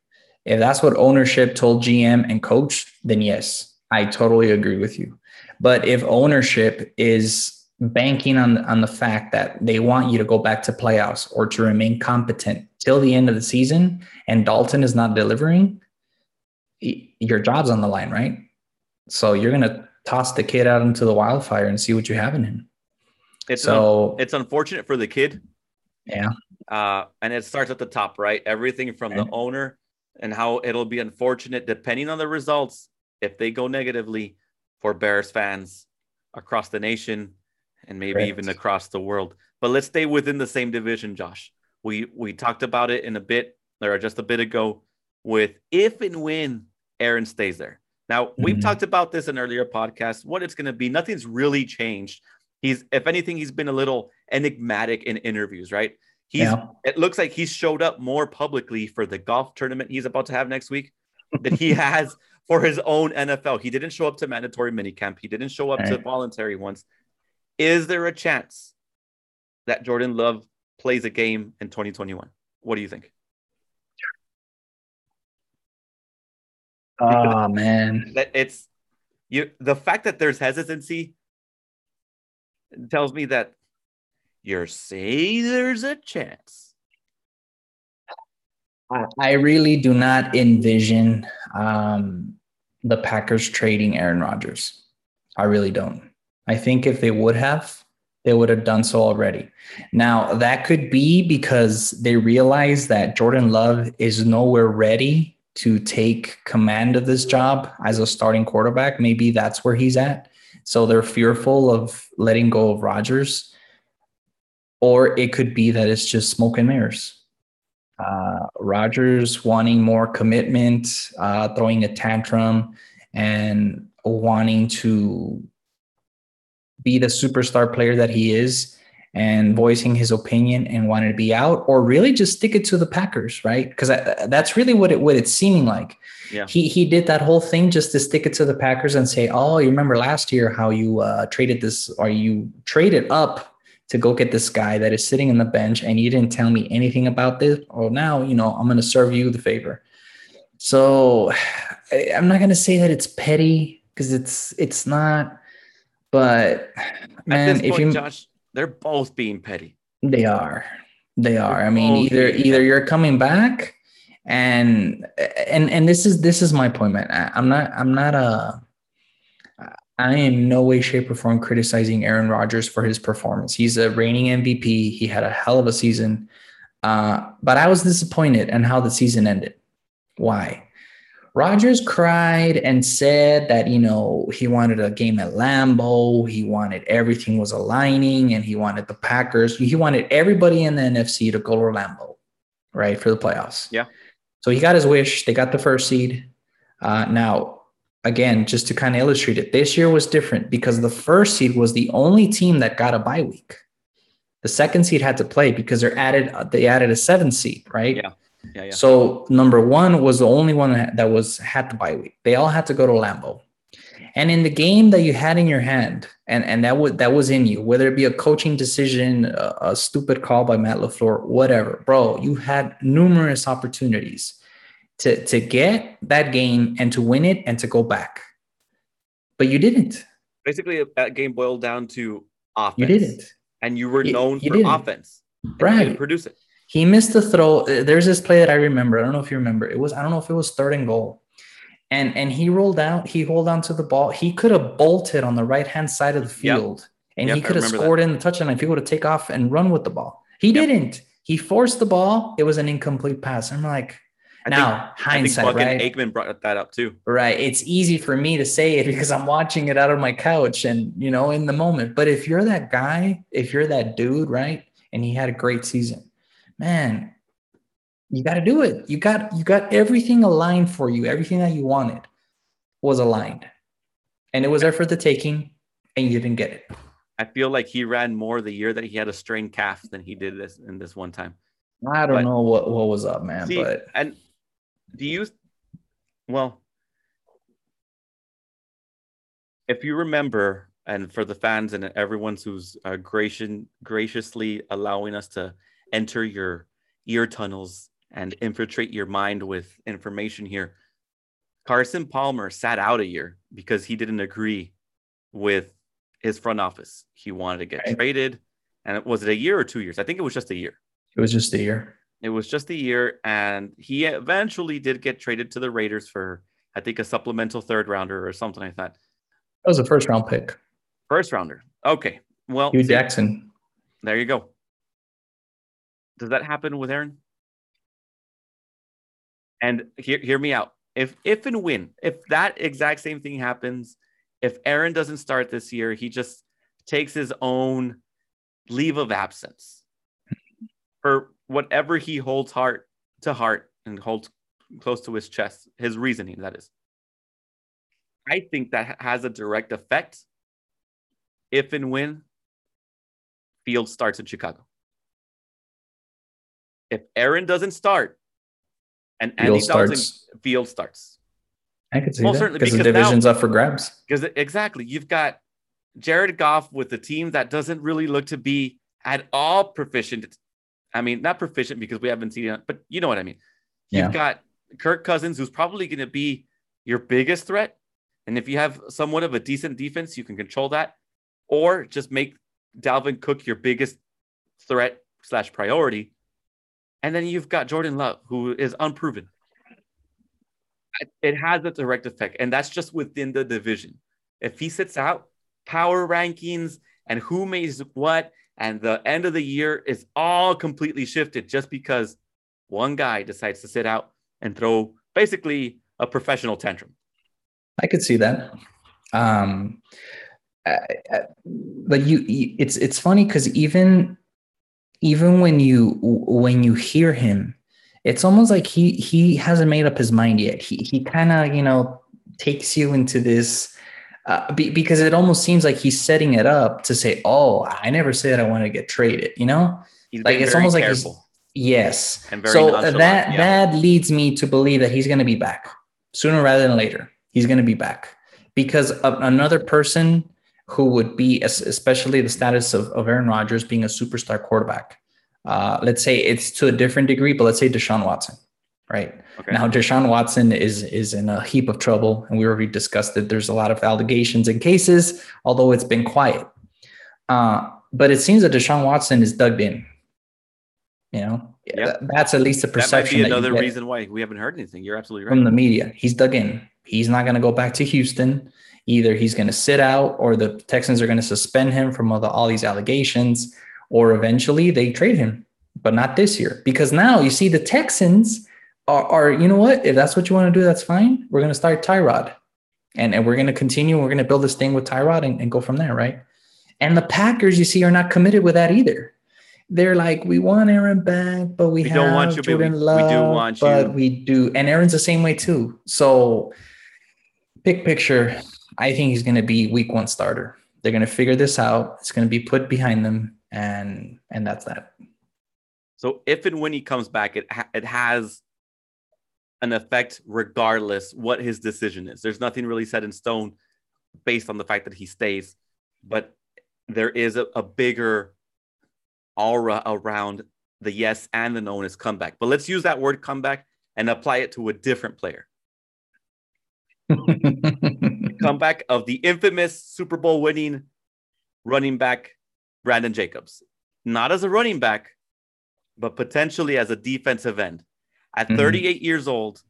If that's what ownership told GM and coach, then yes, I totally agree with you. But if ownership is banking on on the fact that they want you to go back to playoffs or to remain competent till the end of the season and Dalton is not delivering, your job's on the line, right? So you're going to toss the kid out into the wildfire and see what you have in him. It's so un- it's unfortunate for the kid. Yeah. Uh, and it starts at the top, right? Everything from the owner and how it'll be unfortunate depending on the results if they go negatively for Bears fans across the nation and maybe Correct. even across the world. But let's stay within the same division, Josh. We we talked about it in a bit or just a bit ago with if and when Aaron stays there. Now we've Mhm. talked about this in earlier podcasts. What it's going to be, nothing's really changed. He's, if anything, he's been a little enigmatic in interviews, right? He's Yeah. it looks like he's showed up more publicly for the golf tournament he's about to have next week than he has for his own NFL. He didn't show up to mandatory minicamp. He didn't show up to voluntary ones. Is there a chance that Jordan Love plays a game in 2021? What do you think? Oh man. It's you the fact that there's hesitancy tells me that you're saying there's a chance. I- I really do not envision um, the Packers trading Aaron Rodgers. I really don't. I think if they would have, they would have done so already. Now, that could be because they realize that Jordan Love is nowhere ready to take command of this job as a starting quarterback. Maybe that's where he's at. So they're fearful of letting go of Rodgers. Or it could be that it's just smoke and mirrors uh, Rodgers wanting more commitment, uh, throwing a tantrum, and wanting to be the superstar player that he is and voicing his opinion and wanting to be out, or really just stick it to the Packers, right? Because that's really what it what it's seeming like. Yeah. He he did that whole thing just to stick it to the Packers and say, "Oh, you remember last year how you uh, traded this, or you traded up to go get this guy that is sitting in the bench and you didn't tell me anything about this or now you know i'm going to serve you the favor so i'm not going to say that it's petty because it's it's not but At man this if point, you Josh, they're both being petty. they are they are i mean either either you're coming back and and and this is this is my point man I, i'm not i'm not a I am no way, shape, or form criticizing Aaron Rodgers for his performance. He's a reigning MVP. He had a hell of a season. Uh, but I was disappointed in how the season ended. Why? Rodgers cried and said that, you know, he wanted a game at Lambeau. He wanted everything was aligning and he wanted the Packers. He wanted everybody in the NFC to go to Lambeau, right, for the playoffs. Yeah. So he got his wish. They got the first seed. Uh, now, again, just to kind of illustrate it, this year was different because the first seed was the only team that got a bye week. The second seed had to play because they're added they added a seventh seed, right? Yeah. Yeah, yeah. So number one was the only one that that was had the bye week. They all had to go to Lambeau. And in the game that you had in your hand, and, and that was that was in you, whether it be a coaching decision, a, a stupid call by Matt LaFleur, whatever, bro, you had numerous opportunities to, to get that game and to win it and to go back. But you didn't. Basically, that game boiled down to offense. You didn't. And you were known you for didn't. offense. and you Right. didn't produce it. He missed the throw. Uh, There's this play that I remember. I don't know if you remember. It was I don't know if it was third and goal. And and he rolled out, he hold on to the ball. He could have bolted on the right-hand side of the Yep. field and Yep, he could have remember that. scored in the touchdown if he would have take off and run with the ball. He Yep. didn't. He forced the ball. It was an incomplete pass. I'm like, I now think, I think hindsight, right? Aikman brought that up too. Right. It's easy for me to say it because I'm watching it out of my couch and, you know, in the moment. But if you're that guy, if you're that dude, right, and he had a great season, man, you got to do it. You got you got everything aligned for you. Everything that you wanted was aligned, and it was there for the taking, and you didn't get it. I feel like he ran more the year that he had a strained calf than he did this in this one time. I don't But- know what what was up, man. See, but and do you? Well, if you remember, and for the fans and everyone who's uh, gracious, graciously allowing us to enter your ear tunnels and infiltrate your mind with information here, Carson Palmer sat out a year because he didn't agree with his front office. He wanted to get Right. traded, and was it a year or two years? I think it was just a year. it was just a year. It was just a year, and he eventually did get traded to the Raiders for, I think, a supplemental third rounder or something like that. That was a first round pick. First rounder. Okay. Well, Hue Jackson. there you go. Does that happen with Aaron? And hear, hear me out. If if and when if that exact same thing happens, if Aaron doesn't start this year, he just takes his own leave of absence for whatever he holds heart to heart and holds close to his chest, his reasoning, that is. I think that has a direct effect if and when Field starts in Chicago. If Aaron doesn't start and Andy Field Dalton starts. Field starts. I could see Well, that because the because now- division's up for grabs. Because exactly, you've got Jared Goff with a team that doesn't really look to be at all proficient. I mean, not proficient because we haven't seen it, but you know what I mean. You've Yeah. got Kirk Cousins, who's probably going to be your biggest threat. And if you have somewhat of a decent defense, you can control that, or just make Dalvin Cook your biggest threat slash priority. And then you've got Jordan Love, who is unproven. It has a direct effect, and that's just within the division. If he sits out, power rankings and who makes what, and the end of the year is all completely shifted just because one guy decides to sit out and throw basically a professional tantrum. I could see that. Um, I, I, but you, it's it's funny because even even when you when you hear him, it's almost like he he hasn't made up his mind yet. He he kind of you know takes you into this uh, be, because it almost seems like he's setting it up to say, "Oh, I never said I want to get traded," you know. Like, it's almost like he's- Yes. And so uh, nonchalant, that yeah. that leads me to believe that he's going to be back sooner rather than later. He's going to be back because another person who would be, especially the status of, of Aaron Rodgers being a superstar quarterback. Uh, let's say it's to a different degree, but let's say Deshaun Watson, right? Okay. Now Deshaun Watson is is in a heap of trouble, and we already discussed that there's a lot of allegations and cases, although it's been quiet. Uh, but it seems that Deshaun Watson is dug in. You know. Th- that's at least the that might perception be another reason why we haven't heard anything. You're absolutely right. from the media. He's dug in. He's not going to go back to Houston. Either he's going to sit out, or the Texans are going to suspend him from all, the, all these allegations, or eventually they trade him, but not this year because now you see the Texans are, are you know what? If that's what you want to do, that's fine. We're going to start Tyrod, and and we're going to continue. We're going to build this thing with Tyrod and, and go from there, right? And the Packers, you see, are not committed with that either. They're like, we want Aaron back, but we, We have don't want you, but we- Jordan we do Love, want but you. we do. And Aaron's the same way too. So, big picture, I think he's going to be week one starter. They're going to figure this out. It's going to be put behind them, and and that's that. So if and when he comes back, it ha- it has an effect regardless what his decision is. There's nothing really set in stone based on the fact that he stays, but there is a, a bigger aura around the yes and the no in his comeback. But let's use that word comeback and apply it to a different player. Comeback of the infamous Super Bowl winning running back Brandon Jacobs. Not as a running back, but potentially as a defensive end. At Mhm. 38 years old,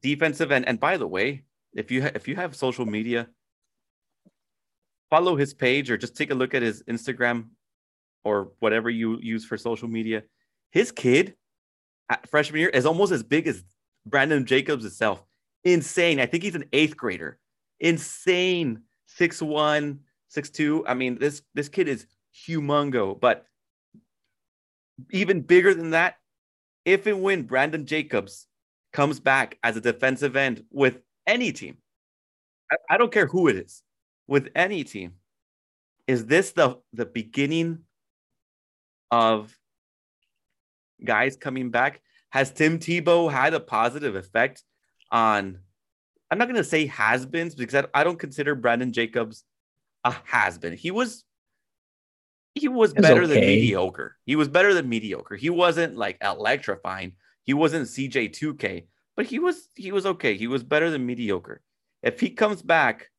defensive end. And by the way, if you ha- if you have social media, follow his page or just take a look at his Instagram or whatever you use for social media. His kid at freshman year is almost as big as Brandon Jacobs itself. Insane. I think he's an eighth grader. Insane. 6'1, 6'2. I mean, this this kid is humongo, but even bigger than that, if and when Brandon Jacobs comes back as a defensive end with any team, I, I don't care who it is, with any team, is this the the beginning of guys coming back? Has Tim Tebow had a positive effect on? I'm not going to say has-beens because I, I don't consider Brandon Jacobs a has-been. He was he was He was better than mediocre. He was better than mediocre. He wasn't like electrifying. He wasn't CJ 2K, but he was he was okay. He was better than mediocre. If he comes back,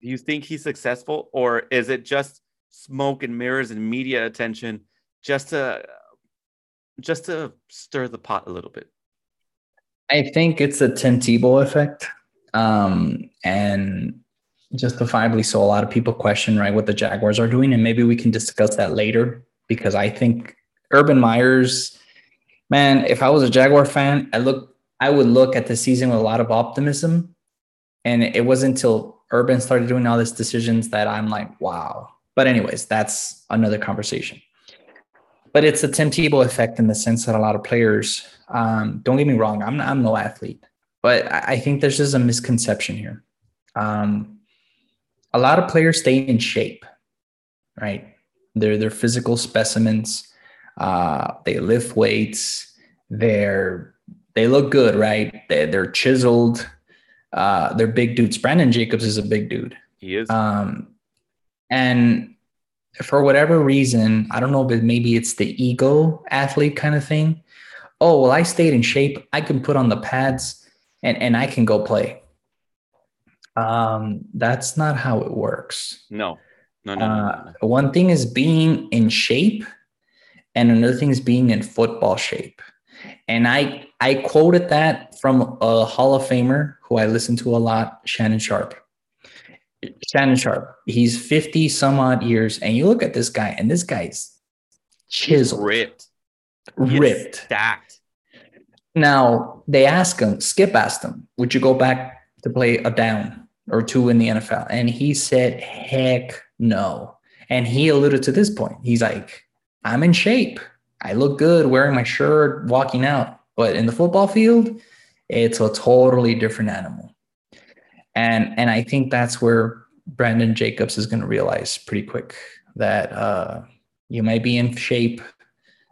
do you think he's successful or is it just smoke and mirrors and media attention just to just to stir the pot a little bit? I think it's Tim Tebow effect. Um, and justifiably so, a lot of people question, right, what the Jaguars are doing. And maybe we can discuss that later because I think Urban Myers, man, if I was a Jaguar fan, I look, I would look at the season with a lot of optimism And it wasn't until Urban started doing all these decisions that I'm like, wow. But anyways, that's another conversation. But it's a Tim Tebow effect in the sense that a lot of players, um, don't get me wrong, I'm, I'm no athlete, but I think there's just a misconception here. Um, a lot of players stay in shape, right? They're they're physical specimens. Uh, they lift weights. They're they look good, right? They, they're chiseled. Uh, they're big dudes. Brandon Jacobs is a big dude. He is. Um, and for whatever reason, I don't know, but maybe it's the ego athlete kind of thing. Oh, well, I stayed in shape. I can put on the pads and, and I can go play. Um, that's not how it works. No. No, no, no, Uh, one thing is being in shape, and another thing is being in football shape. And I I quoted that from a Hall of Famer who I listen to a lot, Shannon Sharpe. Shannon Sharpe. He's 50 some odd years, and you look at this guy, and this guy's chiseled, ripped. Ripped. Stacked. Now they ask him, Skip asked him, would you go back to play a down or two in the NFL? And he said, heck no. And he alluded to this point. He's like, I'm in shape. I look good wearing my shirt, walking out. But in the football field, it's a totally different animal. And and I think that's where Brandon Jacobs is going to realize pretty quick that uh, you might be in shape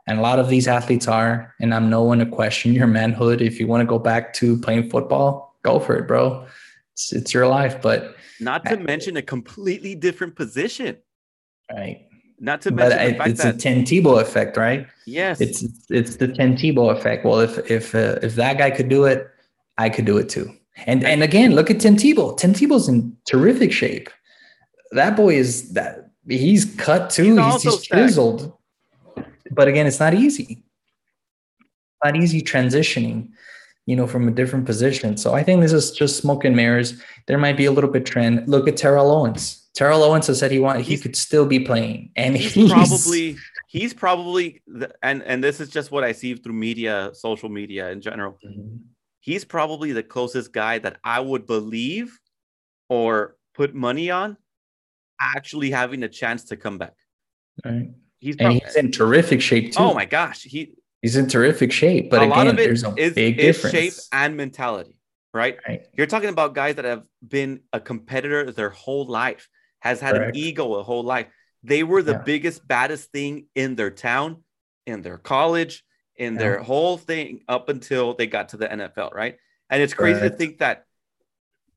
and a lot of these athletes are and i'm no one to question your manhood. If you want to go back to playing football go for it bro. It's, it's your life but Not to mention a completely different position. right. Not to but mention the fact it's that a Tim Tebow effect right? Yes, it's it's the Tim Tebow effect. Well if if uh, if that guy could do it i could do it too. And and again look at Tim Tebow. Tim Tebow's in terrific shape. That boy is that he's cut too. He's he's, he's chiseled but again it's not easy not easy transitioning you know from a different position so i think this is just smoke and mirrors there might be a little bit trend look at terrell owens terrell owens has said he want he He's- could still be playing and he's, he's, probably he's probably the, and and this is just what I see through media, social media in general. Mm-hmm. He's probably the closest guy that I would believe or put money on actually having a chance to come back. Right. He's and he's in terrific shape too oh my gosh, he he's in terrific shape but a again lot of it there's a is, big is difference shape and mentality, right? right You're talking about guys that have been a competitor their whole life, has had Correct. an ego a whole life. They were the Yeah. biggest, baddest thing in their town, in their college, in Yeah. their whole thing up until they got to the NFL, right? And it's crazy to think that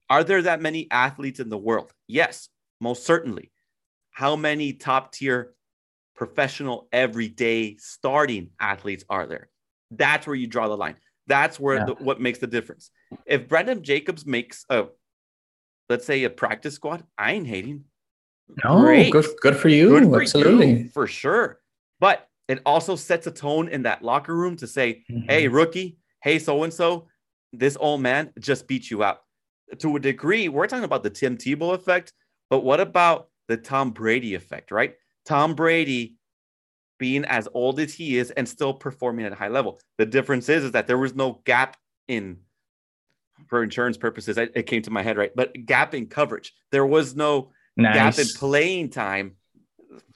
are there that many athletes in the world? Yes, most certainly. How many top tier professional everyday starting athletes are there? That's where you draw the line. That's where Yeah. the, what makes the difference. If Brandon Jacobs makes a, let's say, a practice squad, I ain't hating. no Great. good good for you Good for absolutely you, for sure. But it also sets a tone in that locker room to say, hey, Mm-hmm. rookie, hey, so and so, this old man just beat you out. To a degree, we're talking about the Tim Tebow effect, but what about the Tom Brady effect, right? Tom Brady being as old as he is and still performing at a high level. The difference is, is that there was no gap in, for insurance purposes, I- it came to my head, right? But gap in coverage. There was no nice. gap in playing time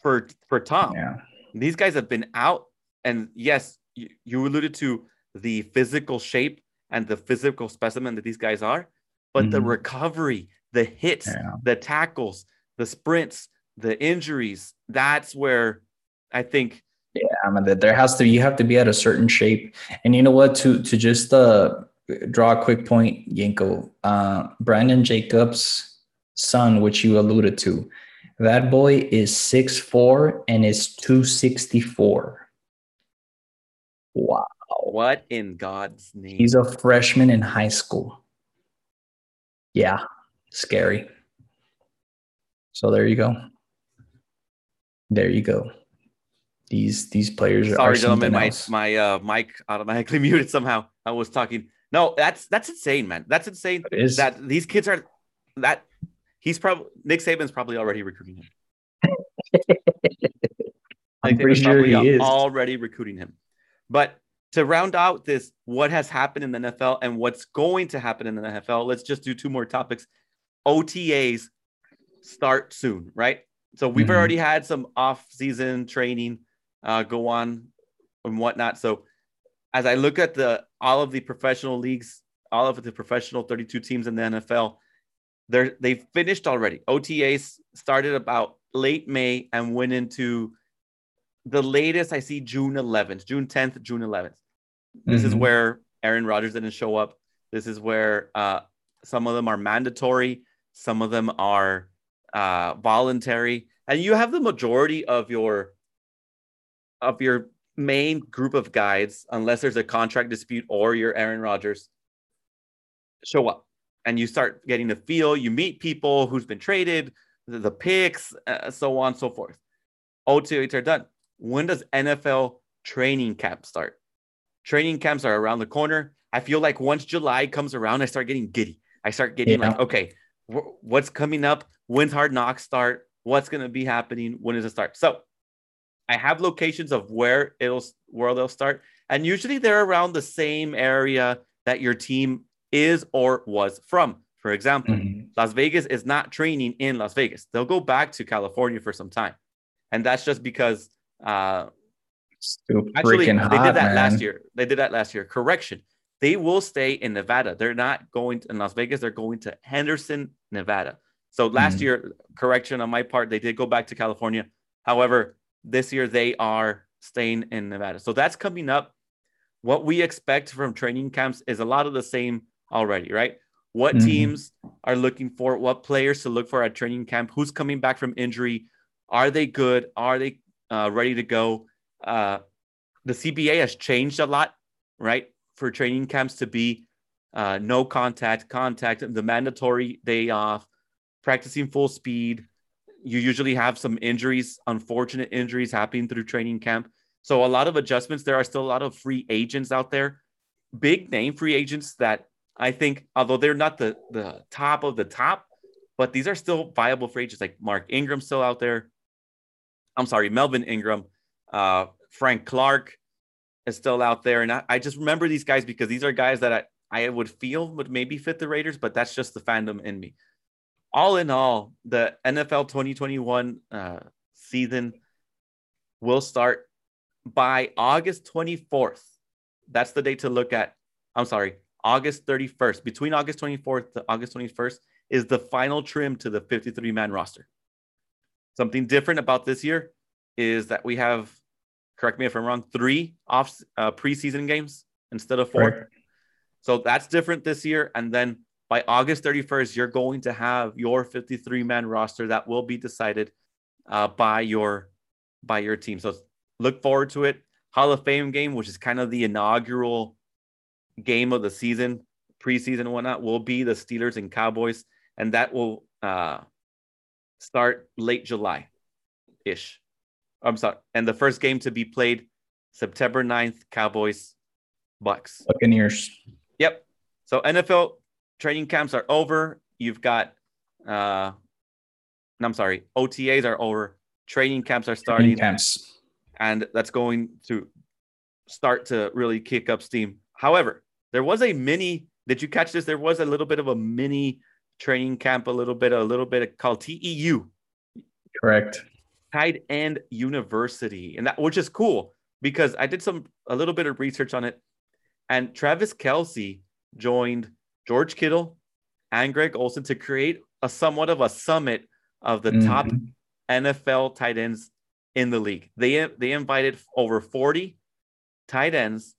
for for Tom. yeah These guys have been out, and yes, you, you alluded to the physical shape and the physical specimen that these guys are, but the Mhm. recovery, the hits, yeah the tackles, the sprints, the injuries, that's where I think Yeah, I mean, that there has to you have to be at a certain shape. And you know what? To to just uh draw a quick point, Yenko, uh Brandon Jacobs' son, which you alluded to, that boy is six four and is 264. Wow. what in God's name? He's a freshman in high school. Yeah, scary. So there you go. There you go. These these players are Sorry, gentlemen, my else. my uh, mic automatically muted somehow. I was talking. No, that's that's insane, man. That's insane. Is. that these kids are that he's probably Nick Saban's probably already recruiting him. I'm pretty sure he is. already recruiting him. But to round out this, what has happened in the NFL and what's going to happen in the NFL, let's just do two more topics. OTAs start soon, right? So we've mm-hmm. already had some off-season training uh, go on and whatnot. So as I look at the all of the professional leagues, all of the professional 32 teams in the NFL, they're they've finished already. OTAs started about late May and went into the latest I see June 11th, June 10th, June 11th. This mm-hmm. is where Aaron Rodgers didn't show up. This is where uh, some of them are mandatory, some of them are uh, voluntary, and you have the majority of your of your main group of guides, unless there's a contract dispute or you're Aaron Rodgers, show up and you start getting the feel. You meet people who's been traded, the, the picks, uh, so on and so forth. OTAs are done. When does NFL training camp start? Training camps are around the corner. I feel like once July comes around, I start getting giddy. I start getting yeah. like, okay, what's coming up? When's Hard Knocks start? What's going to be happening? When does it start? So I have locations of where it'll where they'll start, and usually they're around the same area that your team is or was from. For example, mm-hmm. Las Vegas is not training in Las Vegas. They'll go back to California for some time, and that's just because. Uh, Still actually, they hot, did that man. last year. They did that last year. Correction. They will stay in Nevada. They're not going to, in Las Vegas. They're going to Henderson, Nevada. So last mm-hmm. year, correction on my part, they did go back to California. However, this year they are staying in Nevada. So that's coming up. What we expect from training camps is a lot of the same already, right? What mm-hmm. teams are looking for, what players to look for at training camp, who's coming back from injury, are they good, are they uh, ready to go? Uh, the CBA has changed a lot, right? For training camps to be uh, no contact, contact, the mandatory day off, practicing full speed, you usually have some injuries, unfortunate injuries happening through training camp. So a lot of adjustments. There are still a lot of free agents out there, big name free agents that I think, although they're not the the top of the top, but these are still viable free agents. Like Mark Ingram still out there. I'm sorry, Melvin Ingram, uh, Frank Clark is still out there, and I, I just remember these guys because these are guys that I I would feel would maybe fit the Raiders, but that's just the fandom in me all in all, the NFL 2021 uh, season will start by August 24th. That's the date to look at. I'm sorry, August 31st. Between August 24th to August 21st is the final trim to the 53 man roster. Something different about this year is that we have, correct me if I'm wrong, three off uh, preseason games instead of four. Right. So that's different this year. And then by August 31st, you're going to have your 53 man roster that will be decided uh, by your by your team. So look forward to it. Hall of Fame game, which is kind of the inaugural game of the season, preseason and whatnot, will be the Steelers and Cowboys, and that will uh, start late July ish. I'm sorry. And the first game to be played September 9th, Cowboys, Bucks. Buccaneers. Yep. So NFL training camps are over. You've got, uh, I'm sorry, OTAs are over. Training camps are starting. Training camps. And that's going to start to really kick up steam. However, there was a mini, did you catch this? There was a little bit of a mini training camp, a little bit, a little bit called TEU. Correct. Tight End University. And that, which is cool because I did some, a little bit of research on it. And Travis Kelce joined George Kittle and Greg Olsen to create a somewhat of a summit of the mm-hmm. top NFL tight ends in the league. They they invited over 40 tight ends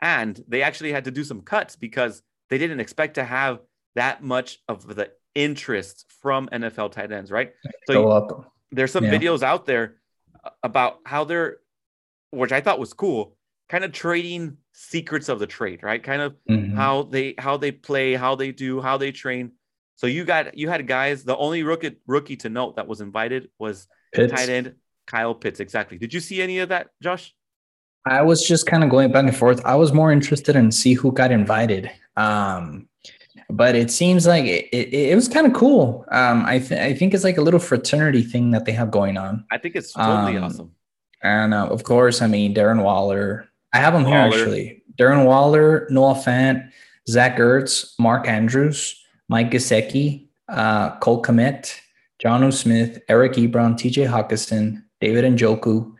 and they actually had to do some cuts because they didn't expect to have that much of the interest from NFL tight ends, right? So you, there's some yeah. videos out there about how they're which I thought was cool, kind of trading secrets of the trade, right? Kind of mm-hmm. how they how they play, how they do, how they train. So you got you had guys. The only rookie rookie to note that was invited was Pitts. tight end Kyle Pitts. Exactly. Did you see any of that, Josh? I was just kind of going back and forth. I was more interested in see who got invited. Um, but it seems like it, it, it was kind of cool. Um, I, th- I think it's like a little fraternity thing that they have going on. I think it's totally um, awesome. And uh, of course, I mean, Darren Waller, I have him here actually. Darren Waller, Noah Fant, Zach Ertz, Mark Andrews, Mike Gesicki, uh, Cole Kmet, Jonnu Smith, Eric Ebron, TJ Hockenson, David Njoku,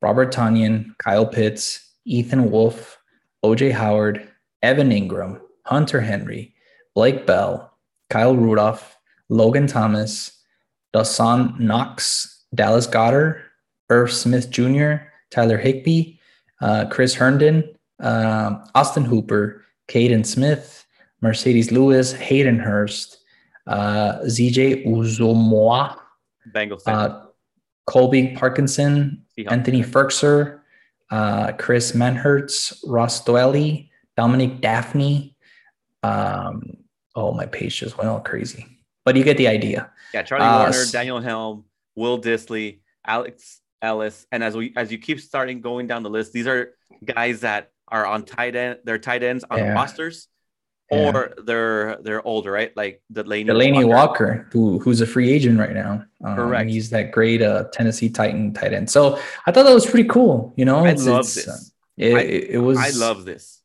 Robert Tonyan, Kyle Pitts, Ethan Wolf, OJ Howard, Evan Engram, Hunter Henry, Blake Bell, Kyle Rudolph, Logan Thomas, Dawson Knox, Dallas Goedert, Irv Smith Jr., Tyler Higbee, uh, Chris Herndon, uh, Austin Hooper, Kaden Smith, Marcedes Lewis, Hayden Hurst, uh, ZJ Bengals. uh, Colby Parkinson, Seahawks. Anthony Firkser, uh, Chris Manhertz, Ross Dwelley, Dominique Dafney. Um, oh, my page just went all crazy. But you get the idea. Yeah, Charlie Uh, Warner, Daniel Helm, Will Dissly, Alex Ellis, and as we as you keep starting going down the list, these are guys that are on tight end. They're tight ends on Yeah. rosters, Yeah. or they're they're older, right? Like Delanie, Delanie Walker. Walker, who who's a free agent right now. Um, Correct. And he's that great uh, Tennessee Titan tight end. So I thought that was pretty cool. You know, I It's- love uh, this. It, I- it, it was. I love this.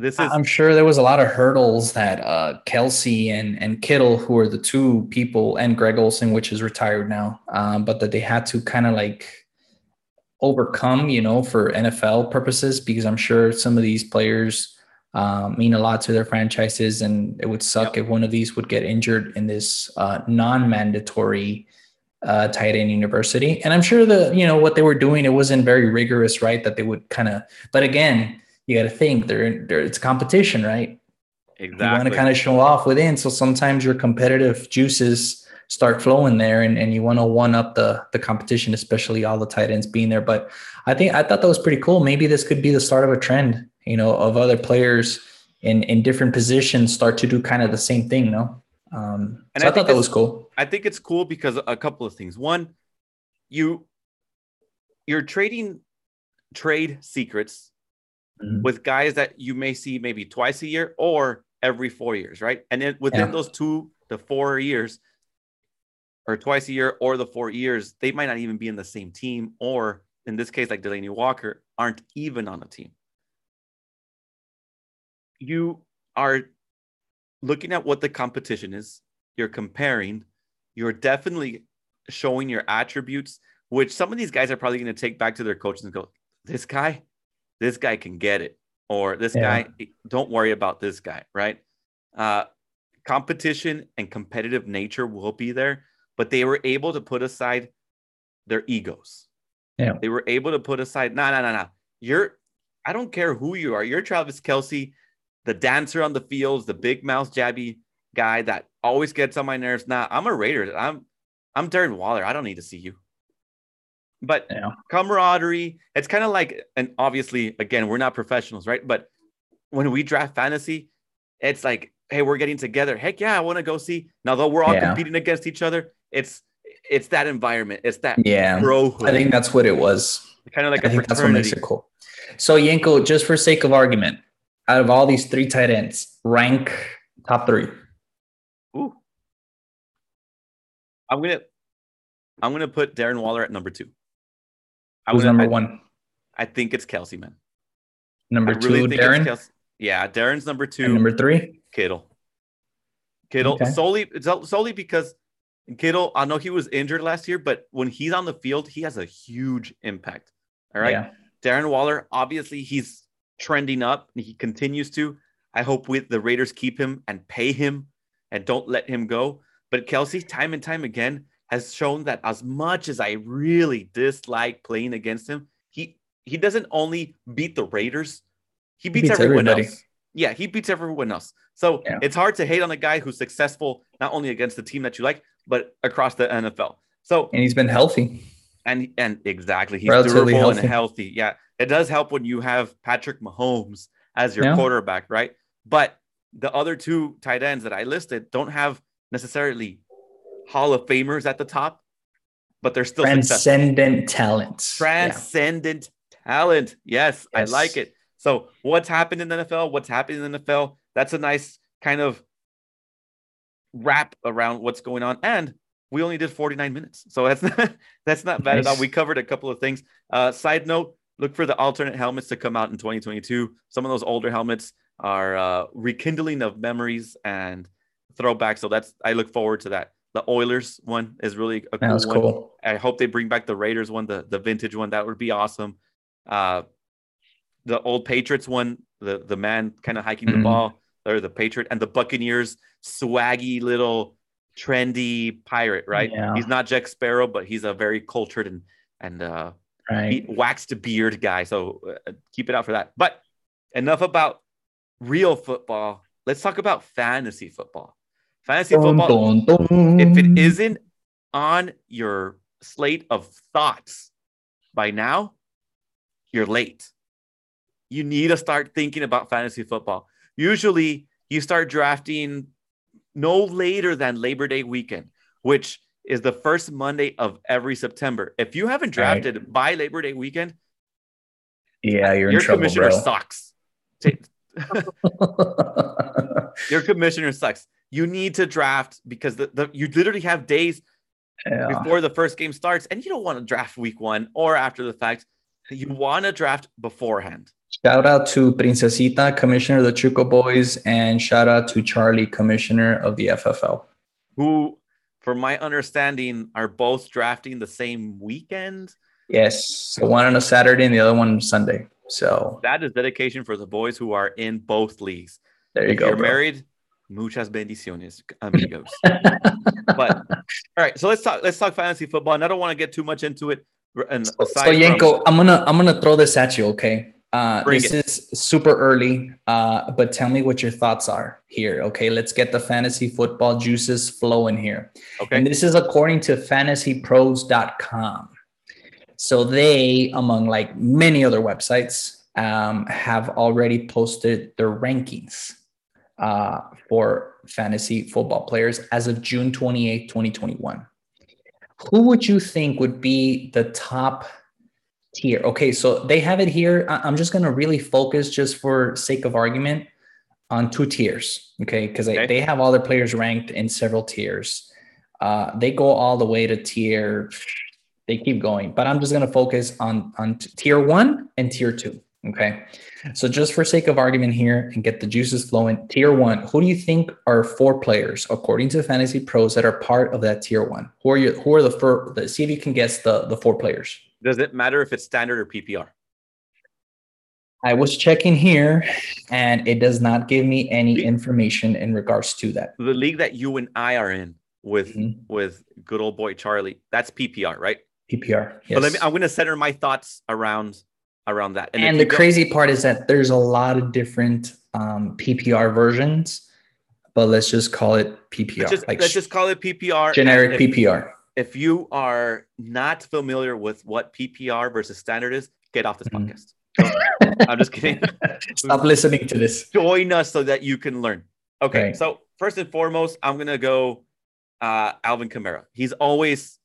This is I'm sure there was a lot of hurdles that uh, Kelce and and Kittle, who are the two people, and Greg Olsen, which is retired now, um, but that they had to kind of like overcome, you know, for NFL purposes, because I'm sure some of these players um, mean a lot to their franchises, and it would suck Yep. if one of these would get injured in this uh, non-mandatory uh, tight end university. And I'm sure the you know what they were doing, it wasn't very rigorous, right? That they would kind of, but again, you got to think they're, they're it's competition, right? Exactly. You want to kind of show off within, so sometimes your competitive juices start flowing there, and, and you want to one up the the competition, especially all the tight ends being there. But I think I thought that was pretty cool. Maybe this could be the start of a trend, you know, of other players in in different positions start to do kind of the same thing, no? Um, And so I, I thought that was cool. I think it's cool because a couple of things. One, you you're trading trade secrets Mhm. with guys that you may see maybe twice a year or every four years, right? And then within Yeah. those two to four years, or twice a year or the four years, they might not even be in the same team, or in this case, like Delanie Walker, aren't even on a team. You are looking at what the competition is, you're comparing, you're definitely showing your attributes, which some of these guys are probably going to take back to their coaches and go, This guy, this guy can get it. Or this Yeah. guy, don't worry about this guy, right? Uh, competition and competitive nature will be there, but they were able to put aside their egos. Yeah. They were able to put aside, no, no, no, no. You're, I don't care who you are. You're Travis Kelce, the dancer on the fields, the big mouth jabby guy that always gets on my nerves. Nah, I'm a Raider. I'm, I'm Darren Waller. I don't need to see you. But Yeah. camaraderie, it's kind of like, and obviously, again, we're not professionals, right? But when we draft fantasy, it's like, hey, we're getting together. Heck yeah, I want to go see. Now, though we're all Yeah. competing against each other, it's it's that environment. It's that Yeah, brohood. I think that's what it was. kind of like I a think that's what makes it cool. So Yenko, just for sake of argument, out of all these three tight ends, rank top three. Ooh. I'm gonna I'm gonna put Darren Waller at number two. I'm number I, one? I think it's Kelce, man. Number I really two, Darren. Kelce. Yeah, Darren's number two. And number three. Kittle. Kittle Okay. solely solely because Kittle. I know he was injured last year, but when he's on the field, he has a huge impact. All right. Yeah. Darren Waller, obviously, he's trending up and he continues to. I hope with the Raiders keep him and pay him and don't let him go. But Kelce, time and time again, has shown that as much as I really dislike playing against him, he he doesn't only beat the Raiders, he beats, beats everyone everybody. else. Yeah, he beats everyone else. So Yeah. it's hard to hate on a guy who's successful not only against the team that you like, but across the NFL. So And he's been healthy. and and exactly, he's Relatively durable healthy. and healthy. Yeah, it does help when you have Patrick Mahomes as your Yeah. quarterback, right? But the other two tight ends that I listed don't have necessarily Hall of Famers at the top, but they're still successful. Transcendent talent. Yeah. transcendent talent. Yes, I like it. So what's happened in the NFL? What's happening in the NFL? That's a nice kind of wrap around what's going on. And we only did 49 minutes. So that's not that's not bad at all. We covered a couple of things. Uh side note, look for the alternate helmets to come out in 2022. Some of those older helmets are uh, rekindling of memories and throwbacks. So that's I look forward to that. The Oilers one is really a cool one. Cool. I hope they bring back the Raiders one, the, the vintage one. That would be awesome. Uh, the old Patriots one, the the man kind of hiking mm-hmm. the ball, or the Patriot, and the Buccaneers swaggy little trendy pirate, right? Yeah. He's not Jack Sparrow, but he's a very cultured and and uh, right. waxed beard guy. So uh, keep it out for that. But enough about real football. Let's talk about fantasy football. Fantasy dun, football. Dun, dun. If it isn't on your slate of thoughts by now, you're late. You need to start thinking about fantasy football. Usually, you start drafting no later than Labor Day weekend, which is the first Monday of every September. If you haven't drafted right. by Labor Day weekend, yeah, you're your trouble, commissioner bro. sucks. your commissioner sucks. You need to draft because the, the you literally have days yeah. before the first game starts, and you don't want to draft week one or after the fact. You want to draft beforehand. Shout out to Princesita, commissioner of the Chuco Boys, and shout out to Charlie, commissioner of the FFL. Who, from my understanding, are both drafting the same weekend. Yes, so one on a Saturday and the other one on Sunday. So that is dedication for the boys who are in both leagues. There you if go. You're bro. married. Muchas bendiciones, amigos. but all right, so let's talk. Let's talk fantasy football, and I don't want to get too much into it. And so, so Yenko, from, I'm gonna I'm gonna throw this at you, okay? Uh, this it. is super early, uh, but tell me what your thoughts are here. Okay, let's get the fantasy football juices flowing here. Okay. And this is according to fantasypros.com. So they, among like many other websites, um, have already posted their rankings uh, for fantasy football players as of June 28, 2021. Who would you think would be the top tier. Okay, so they have it here. I'm just going to really focus, just for sake of argument, on two tiers. Okay, because okay. they have all their players ranked in several tiers. Uh, they go all the way to tier. They keep going, but I'm just going to focus on on tier one and tier two. Okay, so just for sake of argument here and get the juices flowing, tier one. Who do you think are four players according to Fantasy Pros that are part of that tier one? Who are you? Who are the first? See if you can guess the the four players. Does it matter if it's standard or PPR? I was checking here and it does not give me any information in regards to that. The league that you and I are in with mm-hmm. with good old boy Charlie, that's PPR, right? PPR. Yes. But let me I'm gonna center my thoughts around around that. And, and the crazy part is that there's a lot of different um, PPR versions, but let's just call it PPR. Let's just, like let's just call it PPR. Generic if, PPR if you are not familiar with what PPR versus standard is, get off this mm-hmm. podcast. I'm just kidding. Stop listening to this. Join us so that you can learn. Okay, right. so first and foremost, I'm gonna go uh, Alvin Kamara. He's always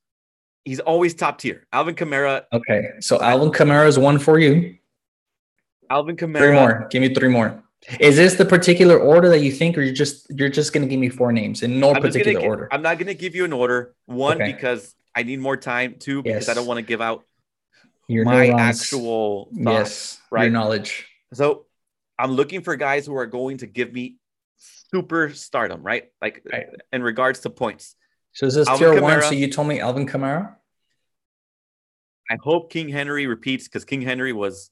he's always top tier. Alvin Kamara. Okay, so Alvin Kamara is one for you. Alvin Kamara. Three more. Give me three more. Is this the particular order that you think, or you're just you're just gonna give me four names in no I'm particular gonna, order? I'm not gonna give you an order. One okay. because I need more time. Two because yes. I don't want to give out your my neurons. actual thoughts, yes, right? Your knowledge. So I'm looking for guys who are going to give me super stardom, right? Like right. in regards to points. So is this Alvin tier Kamara, one? So you told me Alvin Kamara. I hope King Henry repeats because King Henry was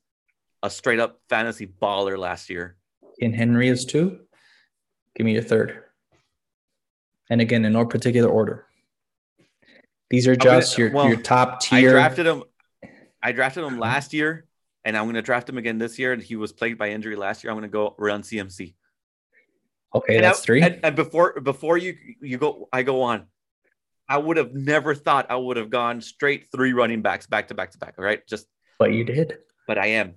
a straight up fantasy baller last year. In Henry is two. Give me your third. And again, in no particular order. These are just gonna, your, well, your top tier. I drafted him. I drafted him last year, and I'm going to draft him again this year. And he was plagued by injury last year. I'm going to go run CMC. Okay, and that's I, three. And, and before before you you go, I go on. I would have never thought I would have gone straight three running backs back to back to back. All right, just. But you did. But I am.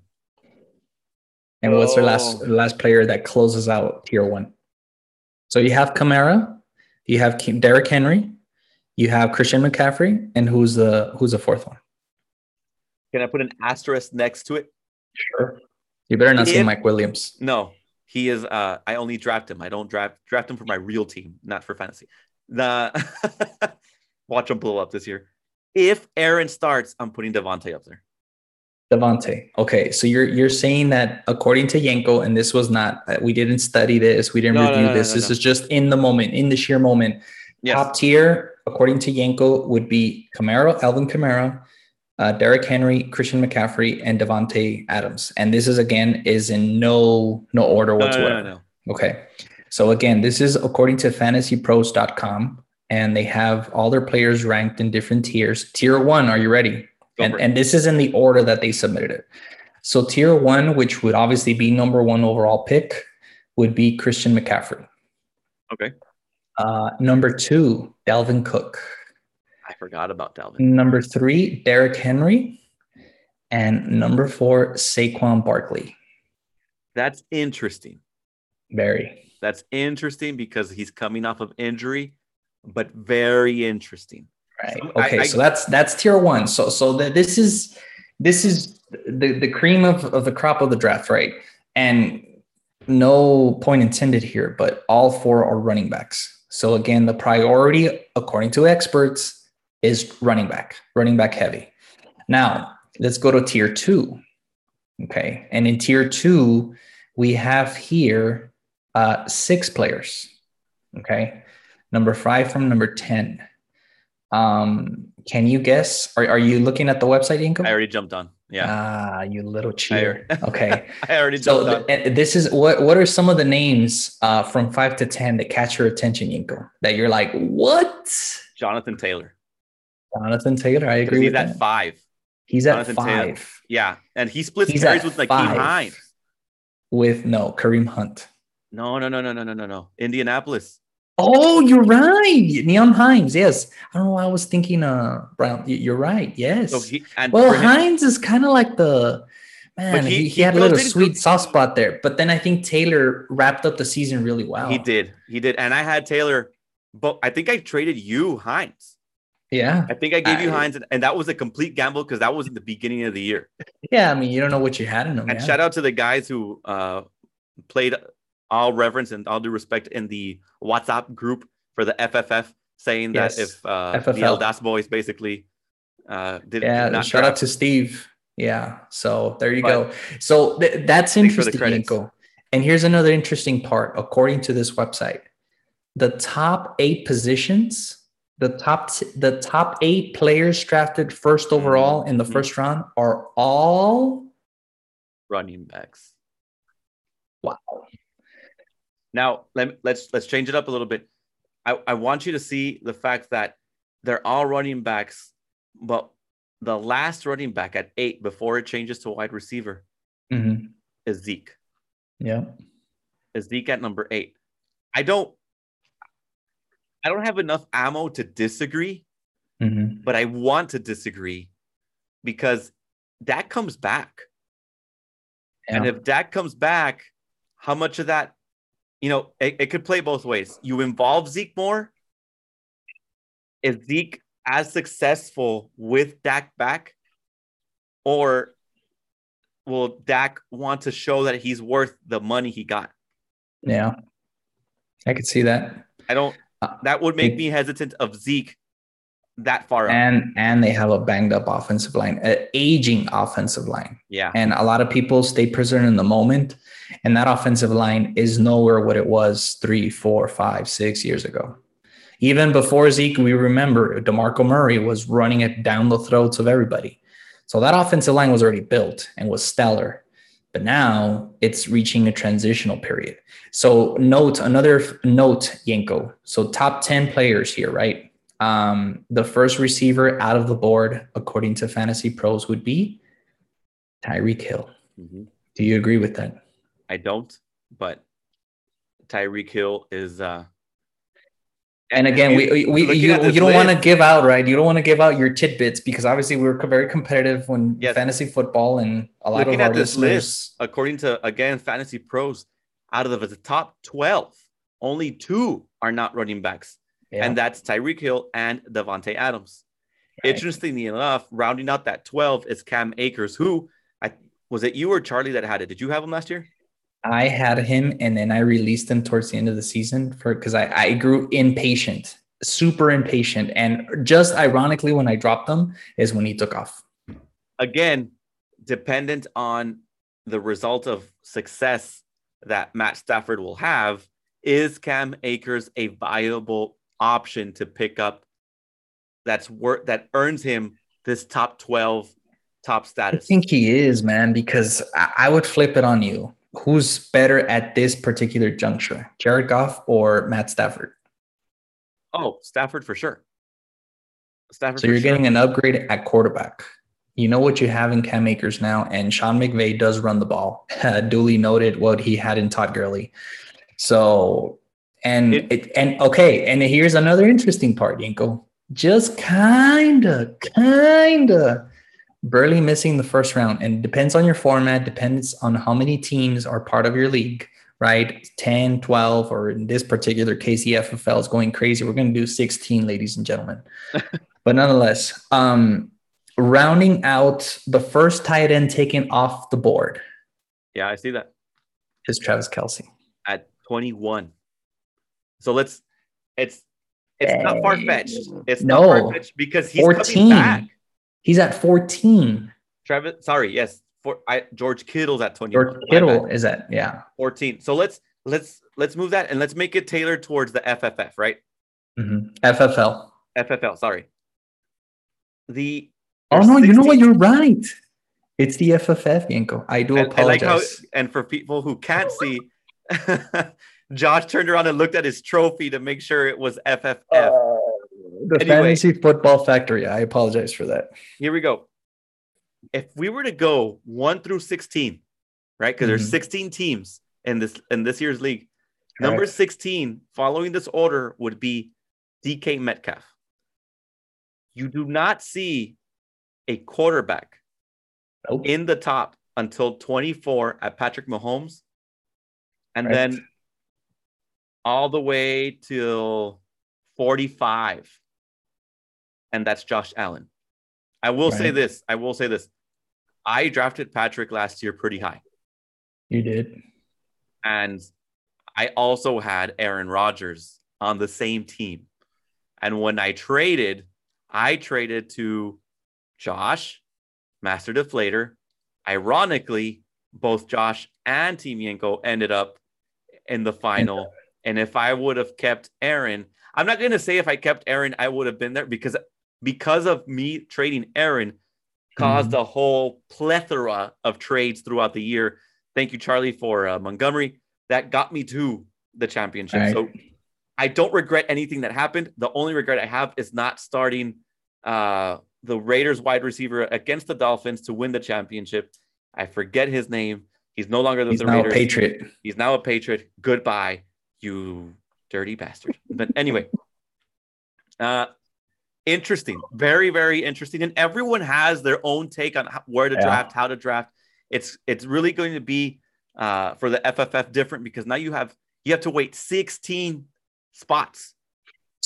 And oh. what's the last last player that closes out tier one? So you have Kamara, you have Derrick Henry, you have Christian McCaffrey, and who's the who's the fourth one? Can I put an asterisk next to it? Sure. You better not if, say Mike Williams. No, he is. Uh, I only draft him. I don't draft draft him for my real team, not for fantasy. The watch him blow up this year. If Aaron starts, I'm putting Davante up there. Davante. Okay, so you're you're saying that according to Yenko, and this was not uh, we didn't study this, we didn't No, review no, this. no, this no. is just in the moment, in the sheer moment. Yes. Top tier, according to Yenko, would be Kamara, Alvin Kamara, uh, Derrick Henry, Christian McCaffrey, and Davante Adams. And this is again is in no no order whatsoever. Okay. So again, this is according to fantasypros.com and they have all their players ranked in different tiers. Tier 1, are you ready? Go And and this is in the order that they submitted it. So tier 1, which would obviously be number 1 overall pick, would be Christian McCaffrey. Okay. Uh, number 2, Dalvin Cook. I forgot about Dalvin. Number 3, Derrick Henry. And number 4, Saquon Barkley. That's interesting. Very. That's interesting because he's coming off of injury, but very interesting. Right. So I- Okay. I- so that's that's tier one. So so the, this is this is the the cream of, of the crop of the draft, right? And no point intended here, but all four are running backs. So again, the priority, according to experts, is running back, running back heavy. Now let's go to tier two. Okay. And in tier two, we have here uh, six players. Okay. Number five from number 10. Um, can you guess? Are, are you looking at the website, Yenko? I already jumped on. Yeah. Ah, you little cheater. Okay. I already so jumped on. th- and this is what what are some of the names uh, from five to ten that catch your attention, Yenko? That you're like, what? Jonathan Taylor. Jonathan Taylor, I agree He's with at that. five. He's at Jonathan Taylor. five Yeah. And he splits He's carries with like five. Hines. with no Kareem Hunt. No, no, no, no, no, no, no, no. Indianapolis. Oh, you're right. Nyheim Hines. Yes. I don't know why I was thinking uh Brown. You're right. Yes. So he well, him- Hines is kind of like the man. he- he, he, had a little sweet soft spot there, but then I think Taylor wrapped up the season really well. he did. He did. And I had Taylor, but I think I traded you Hines. Yeah. I think I gave you I- Hines, and, and that was a complete gamble because that was in the beginning of the year. Yeah. I mean, you don't know what you had in him. And yeah. shout out to the guys who uh, played all reverence and all due respect in the WhatsApp group for the FFF, saying that if uh, the FFL. El Das boys basically uh, did, Yeah. did shout out to Steve. Yeah. So there you But- go. So th- that's the interesting. Nico. And here's another interesting part. According to this website, the top eight positions, the top t- the top eight players drafted first overall in the Mhm. first round are all running backs. wow. Now let let's let's change it up a little bit. I, I want you to see the fact that they're all running backs, but the last running back at eight before it changes to wide receiver Mhm. is Zeke. Yeah. Is Zeke at number eight? I don't I don't have enough ammo to disagree, Mhm. but I want to disagree because Dak comes back. And if Dak comes back, how much of that, you know, it, it could play both ways. You involve Zeke more. Is Zeke as successful with Dak back? Or will Dak want to show that he's worth the money he got? Yeah. I could see that. I don't, Uh, that would make me hesitant of Zeke that far up. And and they have a banged up offensive line, an aging offensive line. yeah. And a lot of people stay prisoner in the moment. And that offensive line is nowhere what it was three, four, five, six years ago. Even before Zeke, we remember DeMarco Murray was running it down the throats of everybody. So that offensive line was already built and was stellar. But now it's reaching a transitional period. So note another note, Yenko. So top 10 players here, right? Um, the first receiver out of the board, according to Fantasy Pros, would be Tyreek Hill. Mhm. Do you agree with that? I don't, but Tyreek Hill is, uh, And again, we, we, we you, you don't want to give out, right? You don't want to give out your tidbits because obviously we're very competitive when Yes. fantasy football and a lot Looking of at our this listeners. list, according to again Fantasy Pros, out of the top 12, only two are not running backs, Yeah. and that's Tyreek Hill and Davante Adams. Right. Interestingly enough, rounding out that 12 is Cam Akers, who I was it you or Charlie that had it? Did you have him last year? I had him and then I released him towards the end of the season for because I, I grew impatient, super impatient. And just ironically, when I dropped him is when he took off. Again, dependent on the result of success that Matt Stafford will have, is Cam Akers a viable option to pick up that's work that earns him this top 12 top status? I think he is, man, because I, would flip it on you. Who's better at this particular juncture, Jared Goff or Matt Stafford? Oh, Stafford for sure. Stafford so you're sure. getting an upgrade at quarterback. You know what you have in Cam Akers now, and Sean McVay does run the ball. duly noted what he had in Todd Gurley. So, and it, it, and okay, and here's another interesting part, Yenko. Just kinda, kinda barely missing the first round, and depends on your format, depends on how many teams are part of your league, right? 10, 12, or in this particular case, the FFL is going crazy. We're going to do 16, ladies and gentlemen. but nonetheless, um, rounding out the first tight end taken off the board. Yeah, I see that. Is Travis Kelce. At 21. So let's it's it's hey. not far fetched. It's no. not far fetched because he's 14. back. He's at 14. Travis, sorry, yes. For I George Kittle's at 20. George Kittle is at yeah. 14. So let's let's let's move that and let's make it tailored towards the FFF, right? Mm-hmm. FFL. FFL, sorry. The Oh no, 16. you know what? You're right. It's the FFF, Yenko. I do and, apologize. I like how, and for people who can't see, Josh turned around and looked at his trophy to make sure it was FFF. Uh, the anyway, Fantasy Football Factory. I apologize for that. Here we go. If we were to go one through 16, right? Because mm-hmm. there's 16 teams in this in this year's league. Number 16, following this order, would be DK Metcalf. You do not see a quarterback nope. in the top until 24 at Patrick Mahomes. And right. then all the way till 45. And that's Josh Allen. I will right. say this. I will say this. I drafted Patrick last year pretty high. You did. And I also had Aaron Rodgers on the same team. And when I traded, I traded to Josh, Master Deflator. Ironically, both Josh and Team Yenko ended up in the final. And if I would have kept Aaron, I'm not going to say if I kept Aaron, I would have been there because because of me trading Aaron caused mm-hmm. a whole plethora of trades throughout the year. Thank you, Charlie, for uh, Montgomery. That got me to the championship. Right. So I don't regret anything that happened. The only regret I have is not starting uh, the Raiders wide receiver against the Dolphins to win the championship. I forget his name. He's no longer the, He's the now Raiders. a Patriot. He's now a Patriot. Goodbye, you dirty bastard. But anyway, uh, interesting, very very interesting, and everyone has their own take on how, where to yeah. draft, how to draft. It's it's really going to be uh, for the FFF different because now you have you have to wait 16 spots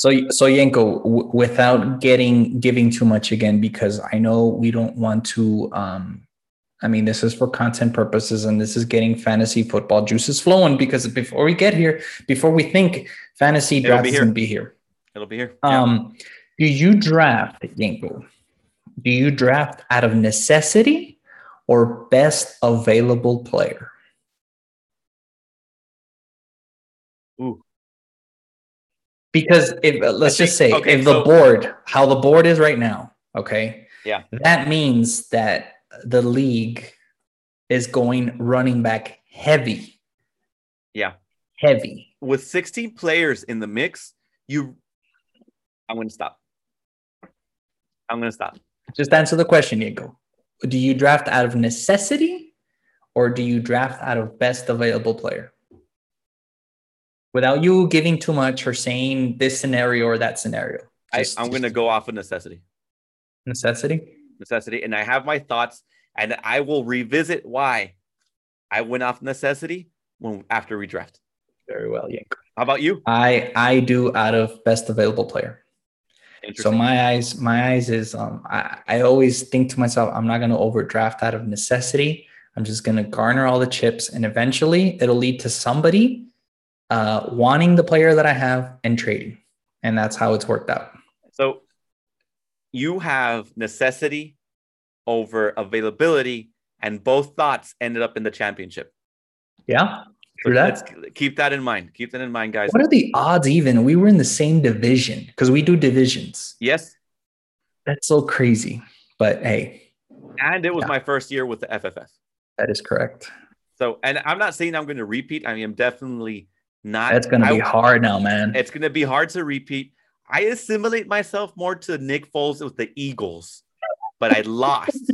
so, so Yenko, w- without getting giving too much again, because I know we don't want to. Um, I mean, this is for content purposes, and this is getting fantasy football juices flowing. Because before we get here, before we think fantasy draft is going to be here, it'll be here. Um, do you draft Yenko? Do you draft out of necessity or best available player? Ooh, because if uh, let's think, just say okay, if so, the board, how the board is right now, okay, yeah, that means that the league is going running back heavy. Yeah, heavy. With 16 players in the mix, you, I'm going to stop. I'm going to stop. Just answer the question, Diego. Do you draft out of necessity or do you draft out of best available player? without you giving too much or saying this scenario or that scenario. Just, I, am going to go off of necessity. Necessity? Necessity. And I have my thoughts and I will revisit why I went off necessity when after redraft. Very well, Yank. How about you? I I do out of best available player. So my eyes, my eyes is um I, I always think to myself, I'm not gonna overdraft out of necessity. I'm just gonna garner all the chips and eventually it'll lead to somebody uh, wanting the player that I have and trading. And that's how it's worked out. So you have necessity over availability and both thoughts ended up in the championship. Yeah. So let's keep that in mind. Keep that in mind, guys. What are the odds even? We were in the same division because we do divisions. Yes. That's so crazy. But hey. And it was yeah. my first year with the FFF. That is correct. So, and I'm not saying I'm going to repeat. I mean, I'm definitely not. That's going to be hard now, man. It's going to be hard to repeat. I assimilate myself more to Nick Foles with the Eagles, but I lost.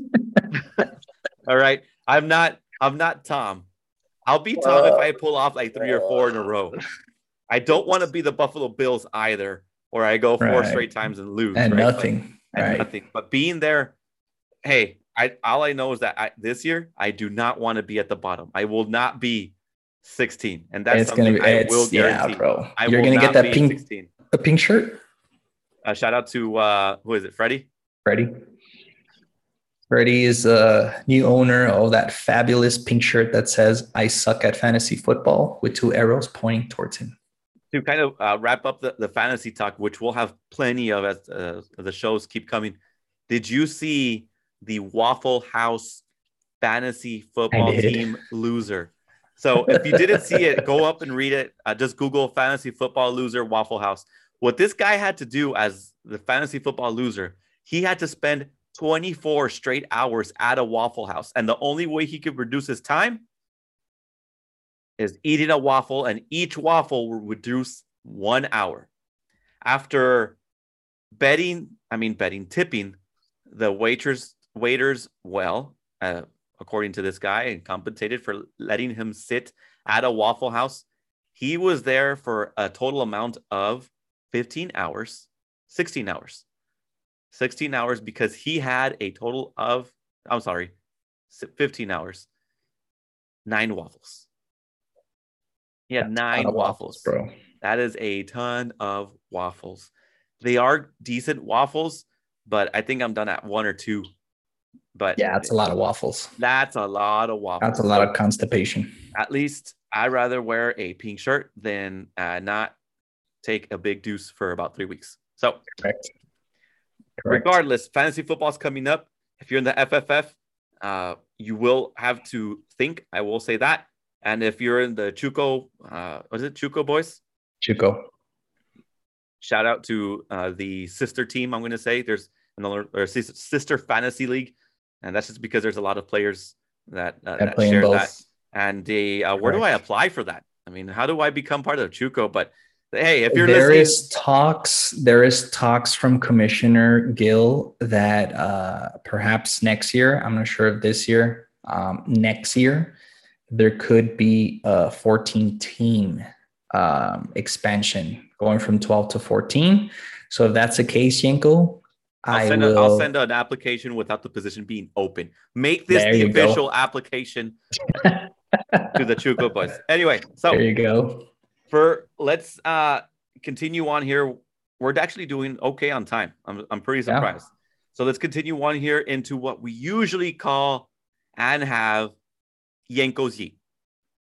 All right. I'm not, I'm not Tom. I'll be Tom uh, if I pull off like three or four in a row. I don't want to be the Buffalo Bills either, or I go four right. straight times and lose. And right? nothing. But, and right. nothing. But being there, hey, I all I know is that I, this year I do not want to be at the bottom. I will not be 16, and that's it's something gonna be, I will guarantee. Yeah, bro. I You're gonna get that pink, 16. a pink shirt. Uh, shout out to uh, who is it, Freddie? Freddie. Freddie is a new owner of that fabulous pink shirt that says "I suck at fantasy football" with two arrows pointing towards him. To kind of uh, wrap up the, the fantasy talk, which we'll have plenty of as uh, the shows keep coming. Did you see the Waffle House fantasy football team loser? So if you didn't see it, go up and read it. Uh, just Google fantasy football loser Waffle House. What this guy had to do as the fantasy football loser, he had to spend 24 straight hours at a Waffle House. And the only way he could reduce his time is eating a waffle, and each waffle will reduce one hour. After betting, I mean, betting, tipping the waiters, waiters well, uh, according to this guy, and compensated for letting him sit at a Waffle House. He was there for a total amount of 15 hours, 16 hours. 16 hours because he had a total of, I'm sorry, 15 hours, nine waffles. He had That's nine waffles. waffles, bro. That is a ton of waffles. They are decent waffles, but I think I'm done at one or two. But yeah, that's a lot of waffles. That's a lot of waffles. That's a lot of constipation. At least I'd rather wear a pink shirt than uh, not take a big deuce for about three weeks. So, Correct. Correct. regardless, fantasy football is coming up. If you're in the FFF, uh, you will have to think. I will say that. And if you're in the Chuco, uh, was it Chuco boys? Chuco. Shout out to uh, the sister team. I'm going to say there's another or sister fantasy league, and that's just because there's a lot of players that, uh, that share both. that. And they, uh, where do I apply for that? I mean, how do I become part of Chuco? But hey, if you're there listening, is talks, there is talks from Commissioner Gill that uh, perhaps next year, I'm not sure if this year, um, next year, there could be a 14 team um, expansion going from 12 to 14. So if that's the case, Yenko, I'll send, a, I'll send an application without the position being open. Make this there the official go. application to the Chuco boys. Anyway, so there you go for let's uh continue on here. We're actually doing okay on time. I'm I'm pretty surprised. Yeah. So let's continue on here into what we usually call and have Yenko's Yeet.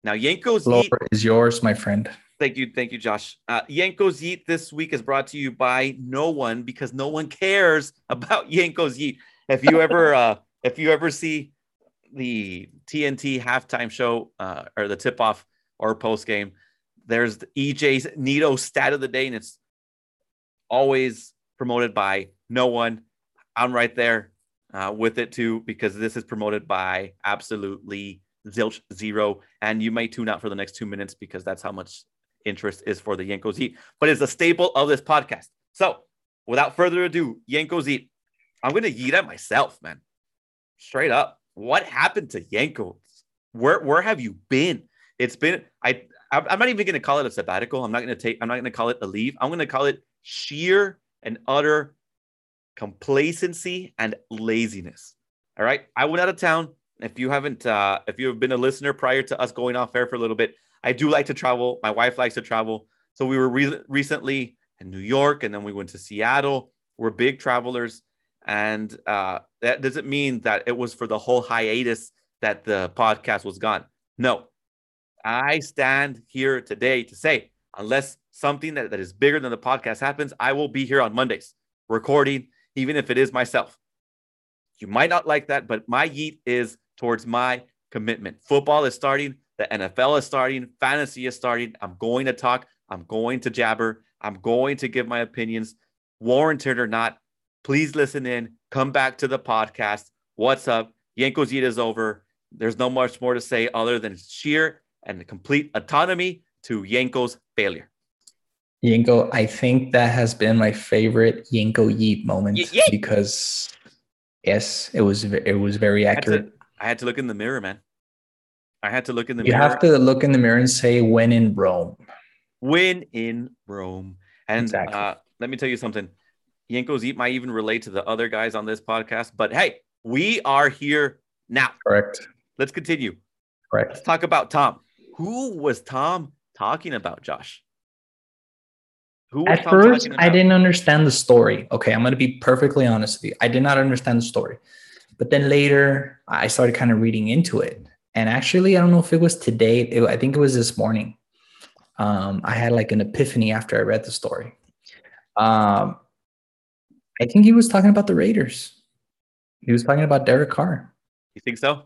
Now Yenko's Floor Yeet is yours, my friend. Thank you, thank you, Josh. Uh, Yenko's Yeet this week is brought to you by no one because no one cares about Yenko's Yeet. If you ever, uh, if you ever see the TNT halftime show uh, or the tip off or post game, there's the EJ's Neato stat of the day, and it's always promoted by no one. I'm right there uh, with it too, because this is promoted by absolutely zilch zero. And you may tune out for the next two minutes because that's how much interest is for the Yenko's Yeet, but it's a staple of this podcast. So without further ado, Yenko's Yeet. I'm going to eat it myself, man. Straight up. What happened to Yenkos? Where, where have you been? It's been, I, I'm not even going to call it a sabbatical. I'm not going to take, I'm not going to call it a leave. I'm going to call it sheer and utter complacency and laziness. All right. I went out of town. If you haven't, uh, if you have been a listener prior to us going off air for a little bit, I do like to travel. My wife likes to travel. So we were re- recently in New York and then we went to Seattle. We're big travelers. And uh, that doesn't mean that it was for the whole hiatus that the podcast was gone. No, I stand here today to say, unless something that, that is bigger than the podcast happens, I will be here on Mondays recording, even if it is myself. You might not like that, but my yeet is towards my commitment. Football is starting, the NFL is starting, fantasy is starting. I'm going to talk, I'm going to jabber, I'm going to give my opinions, warranted or not. Please listen in, come back to the podcast. What's up? Yenko's Yeet is over. There's no much more to say other than sheer and the complete autonomy to Yenko's failure. Yenko, I think that has been my favorite Yenko Yeet moment Ye- yeet. because yes, it was it was very I had, accurate. to, I had to look in the mirror, man. I had to look in the You mirror. You have to look in the mirror and say, "When in Rome." When in Rome. And Exactly. uh, let me tell you something. Yenko's Yeet might even relate to the other guys on this podcast, but hey, we are here now. Correct. Let's continue. Correct. Let's talk about Tom. Who was Tom talking about, Josh? Who was At Tom first, talking I didn't understand the story. Okay, I'm going to be perfectly honest with you. I did not understand the story. But then later, I started kind of reading into it. And actually, I don't know if it was today. It- I think it was this morning. Um, I had like an epiphany after I read the story. Um, I think he was talking about the Raiders. He was talking about Derek Carr. You think so?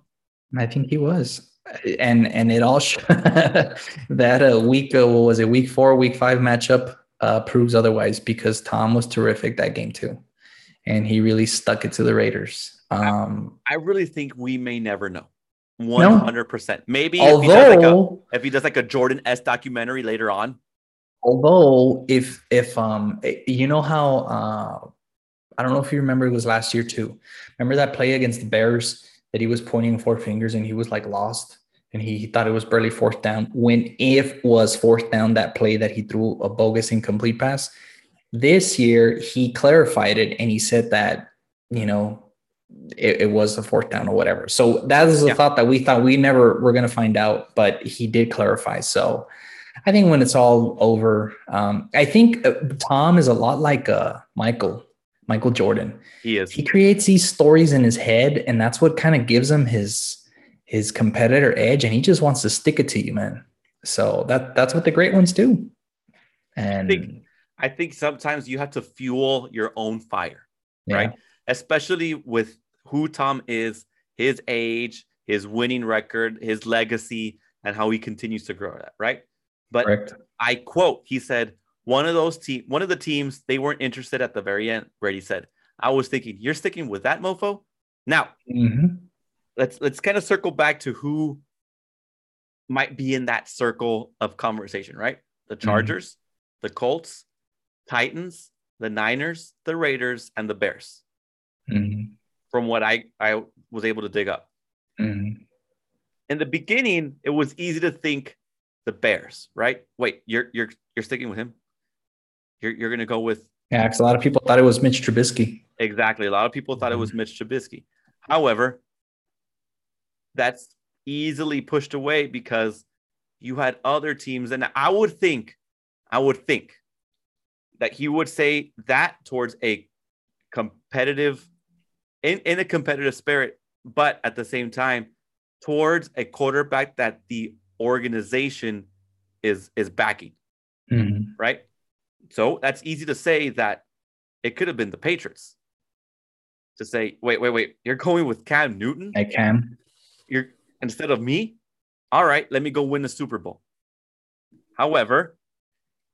I think he was, and and it all sh- that a week uh, what was it week four week five matchup uh, proves otherwise because Tom was terrific that game too, and he really stuck it to the Raiders. Um, I really think we may never know. 100%. Maybe if he, does like a, although if he does like a Jordan S documentary later on. although if if um eh, you know how uh, I don't know if you remember it was last year too. Remember that play against the Bears that he was pointing four fingers and he was like lost and he, he thought it was barely fourth down. When if was fourth down that play that he threw a bogus incomplete pass. This year he clarified it and he said that you know it, it was a fourth down or whatever. So that is a Yeah. thought that we thought we never were going to find out, but he did clarify. So I think when it's all over, um, I think uh, Tom is a lot like uh, Michael, Michael Jordan. He is. He creates these stories in his head, and that's what kind of gives him his his competitor edge, and he just wants to stick it to you, man. So that that's what the great ones do. And think- I think sometimes you have to fuel your own fire. yeah, right? Especially with who Tom is, his age, his winning record, his legacy, and how he continues to grow that, right? But correct. I quote, he said, one of those team, one of the teams, they weren't interested at the very end. Brady said, I was thinking, you're sticking with that mofo. Now Mhm. let's let's kind of circle back to who might be in that circle of conversation, right? The Chargers, the Colts, Titans, the Niners, the Raiders, and the Bears. Mhm. From what I I was able to dig up. Mhm. in the beginning, it was easy to think the Bears, right? Wait, you're you're you're sticking with him. You're you're gonna go with Yeah, because a lot of people thought it was Mitch Trubisky. exactly. A lot of people thought it was Mitch Trubisky. However, that's easily pushed away because you had other teams, and I would think, I would think that he would say that towards a competitive, in in a competitive spirit, but at the same time, towards a quarterback that the organization is is backing, Mhm. right? So that's easy to say that it could have been the Patriots. To say, wait, wait, wait, you're going with Cam Newton? I can. You're instead of me? All right, let me go win the Super Bowl. However,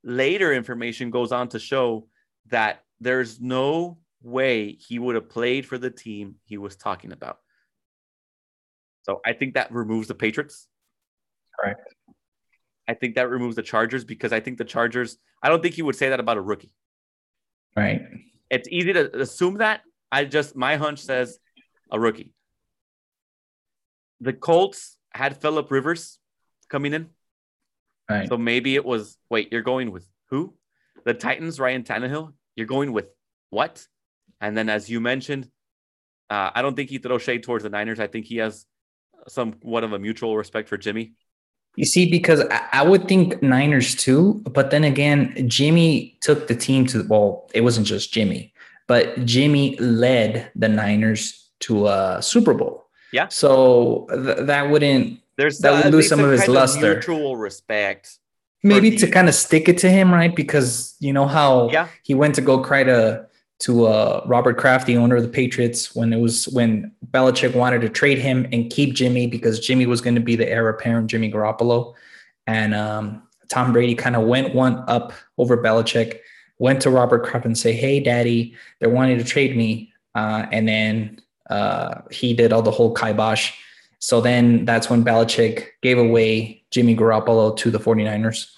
later information goes on to show that there's no way he would have played for the team he was talking about. So I think that removes the Patriots. Correct. I think that removes the Chargers because I think the Chargers, I don't think he would say that about a rookie. Right. It's easy to assume that. I just, my hunch says a rookie. The Colts had Philip Rivers coming in. Right. So maybe it was, wait, you're going with who? The Titans, Ryan Tannehill. You're going with what? And then, as you mentioned, uh, I don't think he throws shade towards the Niners. I think he has somewhat of a mutual respect for Jimmy. You see, because I, would think Niners too, but then again, Jimmy took the team to well, it wasn't just Jimmy, but Jimmy led the Niners to a Super Bowl. Yeah. So th- that wouldn't There's That would at lose some of his luster. mutual respect. maybe to kind of stick it to him, right? Because you know how Yeah. he went to go cry to to uh, Robert Kraft, the owner of the Patriots, when it was when Belichick wanted to trade him and keep Jimmy because Jimmy was going to be the heir apparent, Jimmy Garoppolo, and um, Tom Brady kind of went one up over Belichick, went to Robert Kraft and say, "Hey, Daddy, they're wanting to trade me," uh, and then uh, he did all the whole kibosh. So then that's when Belichick gave away Jimmy Garoppolo to the 49ers.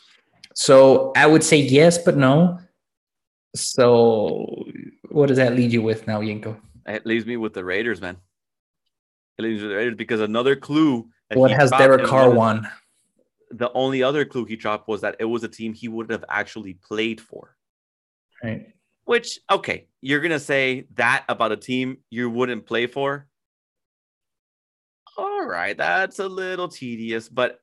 So I would say yes, but no. So what does that lead you with now, Yenko? It leaves me with the Raiders, man. It leaves me with the Raiders because another clue. What has Derek Carr won? The only other clue he dropped was that it was a team he would have actually played for. Right. Which, okay, you're gonna say that about a team you wouldn't play for. All right, that's a little tedious, but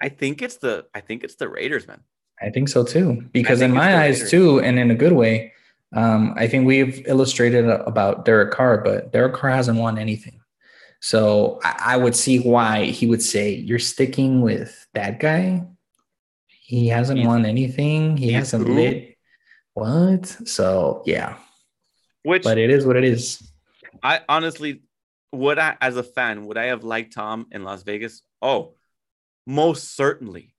I think it's the I think it's the Raiders, man. I think so too. Because in my eyes too, and in a good way, um, I think we've illustrated about Derek Carr, but Derek Carr hasn't won anything. So I, I would see why he would say, You're sticking with that guy. He hasn't he's, won anything. He hasn't who? lit. What? So yeah. Which but it is what it is. I honestly would I as a fan, would I have liked Tom in Las Vegas? Oh, most certainly.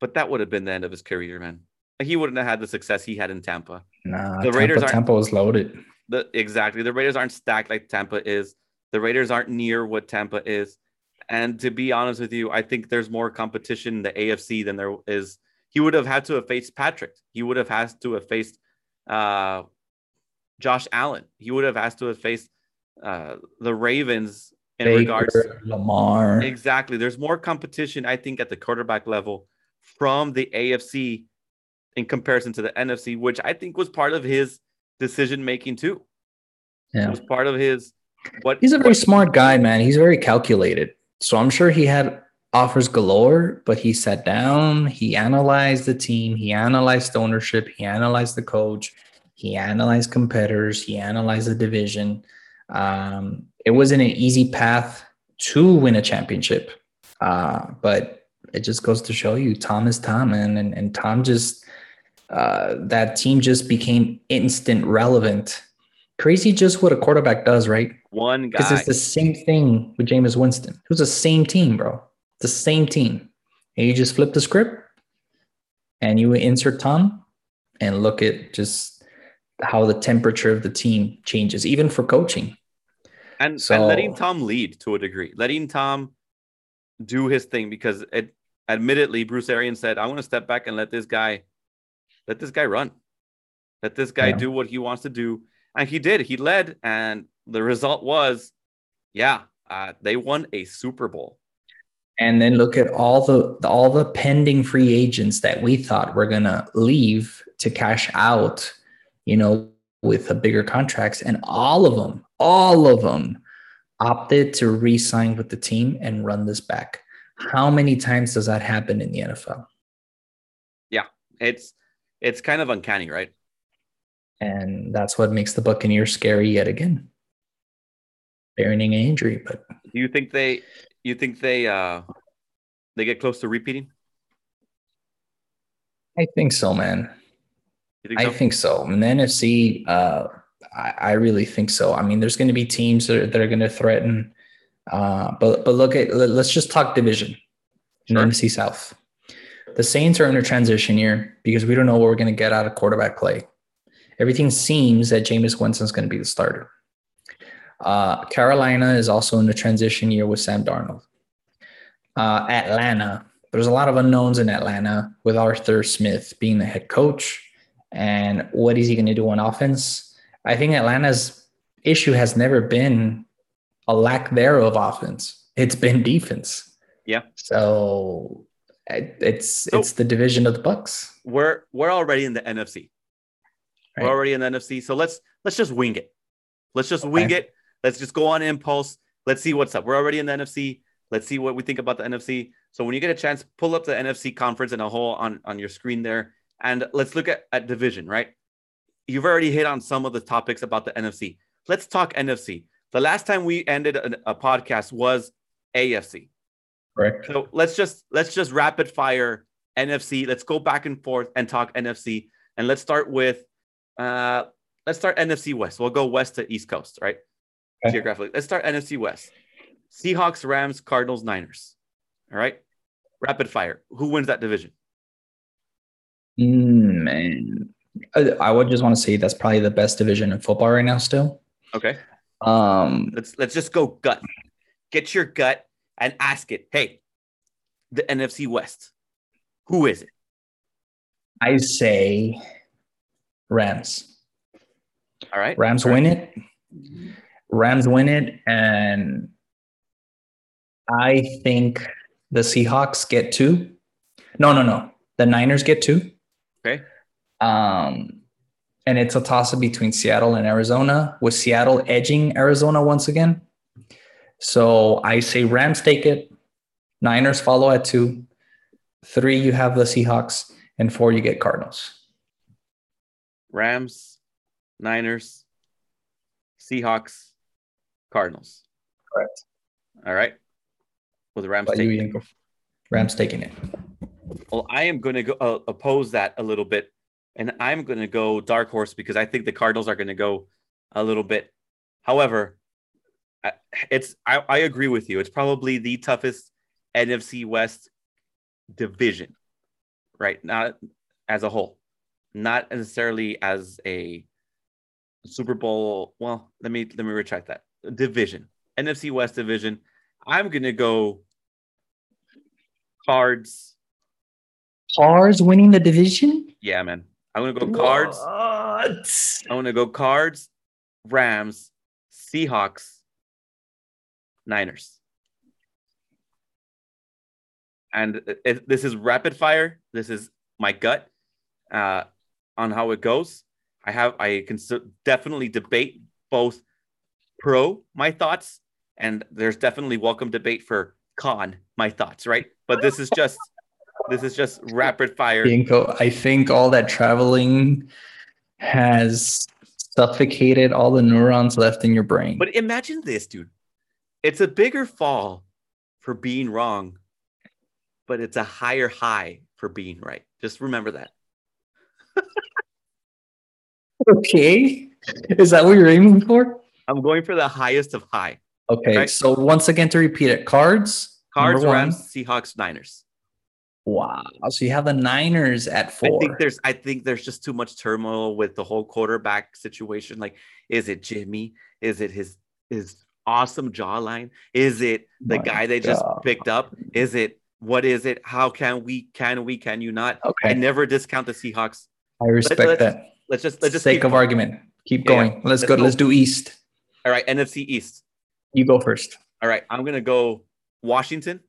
But that would have been the end of his career, man. He wouldn't have had the success he had in Tampa. Nah, the Tampa, Raiders aren't, Tampa was loaded. The, exactly. The Raiders aren't stacked like Tampa is. The Raiders aren't near what Tampa is. And to be honest with you, I think there's more competition in the AFC than there is. He would have had to have faced Patrick. He would have had to have faced uh, Josh Allen. He would have had to have faced uh, the Ravens in Baker, regards to Lamar. Exactly. There's more competition, I think, at the quarterback level from the AFC in comparison to the NFC, which I think was part of his decision making too. Yeah. It was part of his what he's a very what, smart guy, man. He's very calculated. So I'm sure he had offers galore, but he sat down, he analyzed the team, he analyzed ownership, he analyzed the coach, he analyzed competitors, he analyzed the division. Um, it wasn't an easy path to win a championship, uh, but it just goes to show you Tom is Tom, and and, and Tom just uh, that team just became instant relevant. Crazy, just what a quarterback does, right? One guy. Because it's the same thing with Jameis Winston. It was the same team, bro. The same team. And you just flip the script and you insert Tom and look at just how the temperature of the team changes, even for coaching. And, so, and letting Tom lead to a degree, letting Tom do his thing because it admittedly Bruce Arians said, I want to step back and let this guy let this guy run. Let this guy yeah. do what he wants to do. And he did. He led, and the result was, yeah, uh, they won a Super Bowl. And then look at all the all the pending free agents that we thought were gonna leave to cash out, you know, with a bigger contracts, and all of them, all of them, opted to re-sign with the team and run this back. How many times does that happen in the NFL? Yeah, it's it's kind of uncanny, right? And that's what makes the Buccaneers scary yet again. Bearing an injury, but do you think they you think they uh they get close to repeating? I think so, man. Think so? I think so. And the NFC, uh, I, I, really think so. I mean, there's going to be teams that are, that are going to threaten. Uh, but but look at let's just talk division in sure. NFC South. The Saints are in a transition year because we don't know what we're going to get out of quarterback play. Everything seems that Jameis Winston's going to be the starter. Uh, Carolina is also in a transition year with Sam Darnold. Uh, Atlanta, there's a lot of unknowns in Atlanta with Arthur Smith being the head coach. And what is he going to do on offense? I think Atlanta's issue has never been a lack there of offense, it's been defense. Yeah. So it's so it's the division of the Bucs. We're we're already in the NFC. Right. We're already in the NFC. So let's let's just wing it. Let's just okay. wing it. Let's just go on impulse. Let's see what's up. We're already in the NFC. Let's see what we think about the NFC. So when you get a chance, pull up the NFC conference in a whole on, on your screen there. And let's look at, at division, right? You've already hit on some of the topics about the NFC. Let's talk NFC. The last time we ended a, a podcast was AFC. Correct. So let's just let's just rapid fire NFC. Let's go back and forth and talk NFC. And let's start with uh let's start NFC West. We'll go west to East Coast, right? Okay. Geographically. Let's start NFC West. Seahawks, Rams, Cardinals, Niners. All right. Rapid fire. Who wins that division? Mm, man, I, I would just want to say that's probably the best division in football right now. Still, Okay. Um, Let's let's just go gut. Get your gut and ask it. Hey, the NFC West. Who is it? I say Rams. All right. Rams All right. win it. Rams win it, and I think the Seahawks get two. No, no, no. The Niners get two. Okay. Um, and it's a toss up between Seattle and Arizona, with Seattle edging Arizona once again. So I say Rams take it. Niners follow at two. Three, you have the Seahawks, and four, you get Cardinals. Rams, Niners, Seahawks, Cardinals. Correct. All right. Well, the Rams But take it. Rams taking it. Well, I am going to go uh, oppose that a little bit, and I'm going to go dark horse because I think the Cardinals are going to go a little bit. However, it's I, I agree with you. It's probably the toughest NFC West division, right? Not as a whole, not necessarily as a Super Bowl. Well, let me let me retract that division, NFC West division. I'm going to go Cards. Cards winning the division? Yeah, man. I'm gonna go cards. What? I'm gonna go cards, Rams, Seahawks, Niners. And it- this is rapid fire. This is my gut uh, on how it goes. I have I can definitely debate both pro my thoughts, and there's definitely welcome debate for con my thoughts, right? But this is just this is just rapid fire. I think all that traveling has suffocated all the neurons left in your brain. But imagine this, dude. It's a bigger fall for being wrong, but it's a higher high for being right. Just remember that. okay. Is that what you're aiming for? I'm going for the highest of high. Okay. Right. So once again to repeat it, cards. Cards, number. Rams, Seahawks, Niners. Wow. So you have the Niners at four. I think there's I think there's just too much turmoil with the whole quarterback situation. Like, is it Jimmy? Is it his his awesome jawline? Is it the My guy they just picked up? Is it what is it? How can we can we can you not? Okay. I never discount the Seahawks. I respect let's- that. Let's just let's just Sake of going. argument. Keep yeah. going. Let's, Let's go. go. Let's do East. All right, NFC East. You go first. All right, I'm gonna go Washington.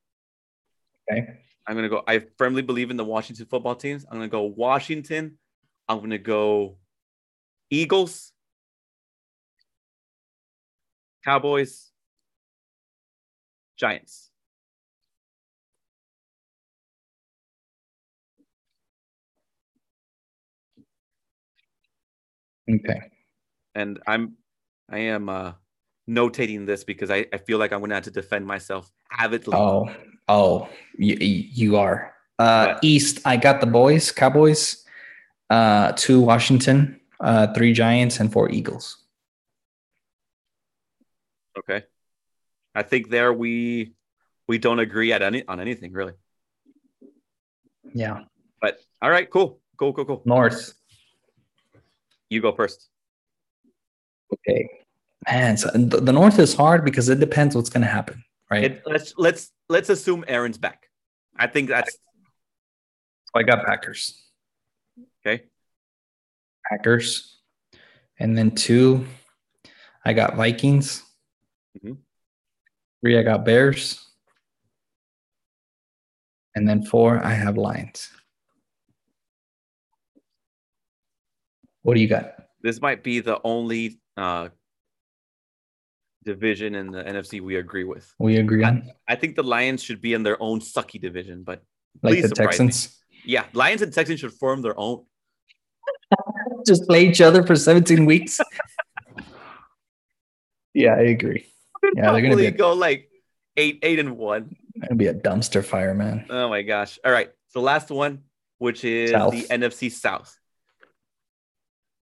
Okay. I'm gonna go. I firmly believe in the Washington football teams. I'm gonna go Washington. I'm gonna go Eagles, Cowboys, Giants. Okay. And I'm, I am uh, notating this because I, I feel like I'm gonna have to defend myself avidly. Oh, oh, you, you are. Uh, East, I got the boys, Cowboys, uh, two Washington, uh, three Giants, and four Eagles. Okay. I think there we we don't agree at any on anything really. Yeah. But all right, cool, cool, cool, cool. North. You go first. Okay. Man, so the, the North is hard because it depends what's going to happen, right? It, let's let's let's assume Aaron's back. I think that's I got Packers. okay. Packers. And then two, I got Vikings. Mhm. Three, I got Bears. And then four, I have Lions. What do you got? This might be the only uh, division in the NFC we agree with. We agree on I think the Lions should be in their own sucky division, but like the surprise me. Texans. yeah, Lions and Texans should form their own. Just play each other for 17 weeks. yeah, I agree. Yeah, they're gonna be a, go like eight, eight and one. gonna be a dumpster fire, man. Oh my gosh! All right, so last one, which is South. the NFC South.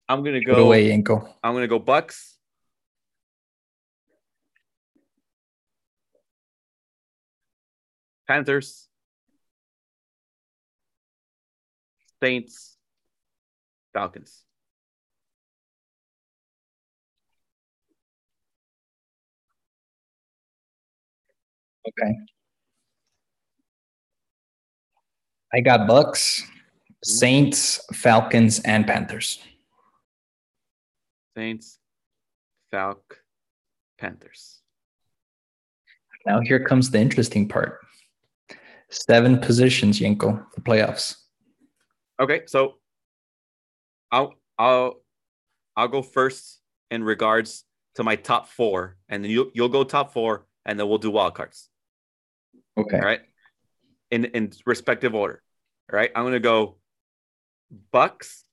I'm gonna Go go. away, Yenko. I'm gonna go Bucs. Panthers. Saints. Falcons. Okay. I got Bucs, Saints, Falcons, and Panthers. Saints. Falc. Panthers. Now here comes the interesting part. Seven positions, Yenko, for playoffs. Okay, so I'll I'll I'll go first in regards to my top four, and then you you'll go top four, and then we'll do wild cards. Okay. All right. In in respective order. All right. I'm gonna go Bucs,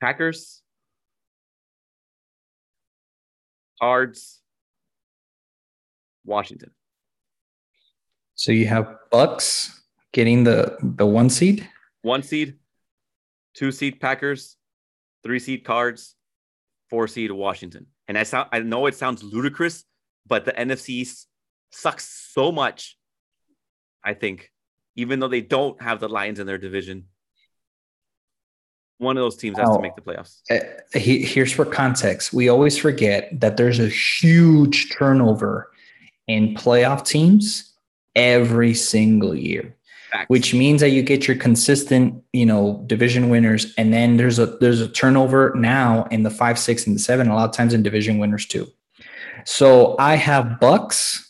Packers, Cards, Washington. So you have Bucs getting the the one seed. One seed, two seed Packers, three seed Cards, four seed Washington. And I sound I know it sounds ludicrous, but the NFC sucks so much. I think, even though they don't have the Lions in their division, one of those teams has Oh. to make the playoffs. Uh, he, here's for context. We always forget that there's a huge turnover in playoff teams every single year. Facts. which means that you get your consistent, you know, division winners, and then there's a there's a turnover now in the five, six, and the seven. A lot of times in division winners too. So I have Bucs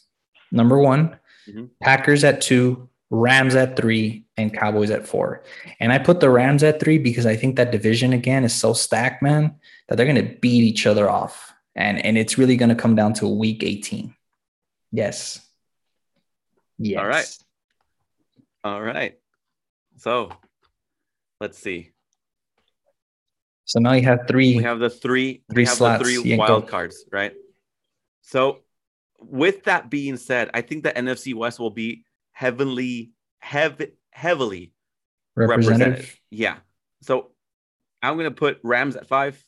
number one, Mhm. Packers at two, Rams at three, and Cowboys at four. And I put the Rams at three because I think that division again is so stacked, man, that they're gonna beat each other off, and and it's really gonna come down to week eighteen. Yes. Yes. All right. All right. So let's see. So now you have three. We have the three, Three we have slots, the three Yenko. wild cards, right? So with that being said, I think the NFC West will be heavily, heavy, heavily represented. Yeah. So I'm gonna put Rams at five.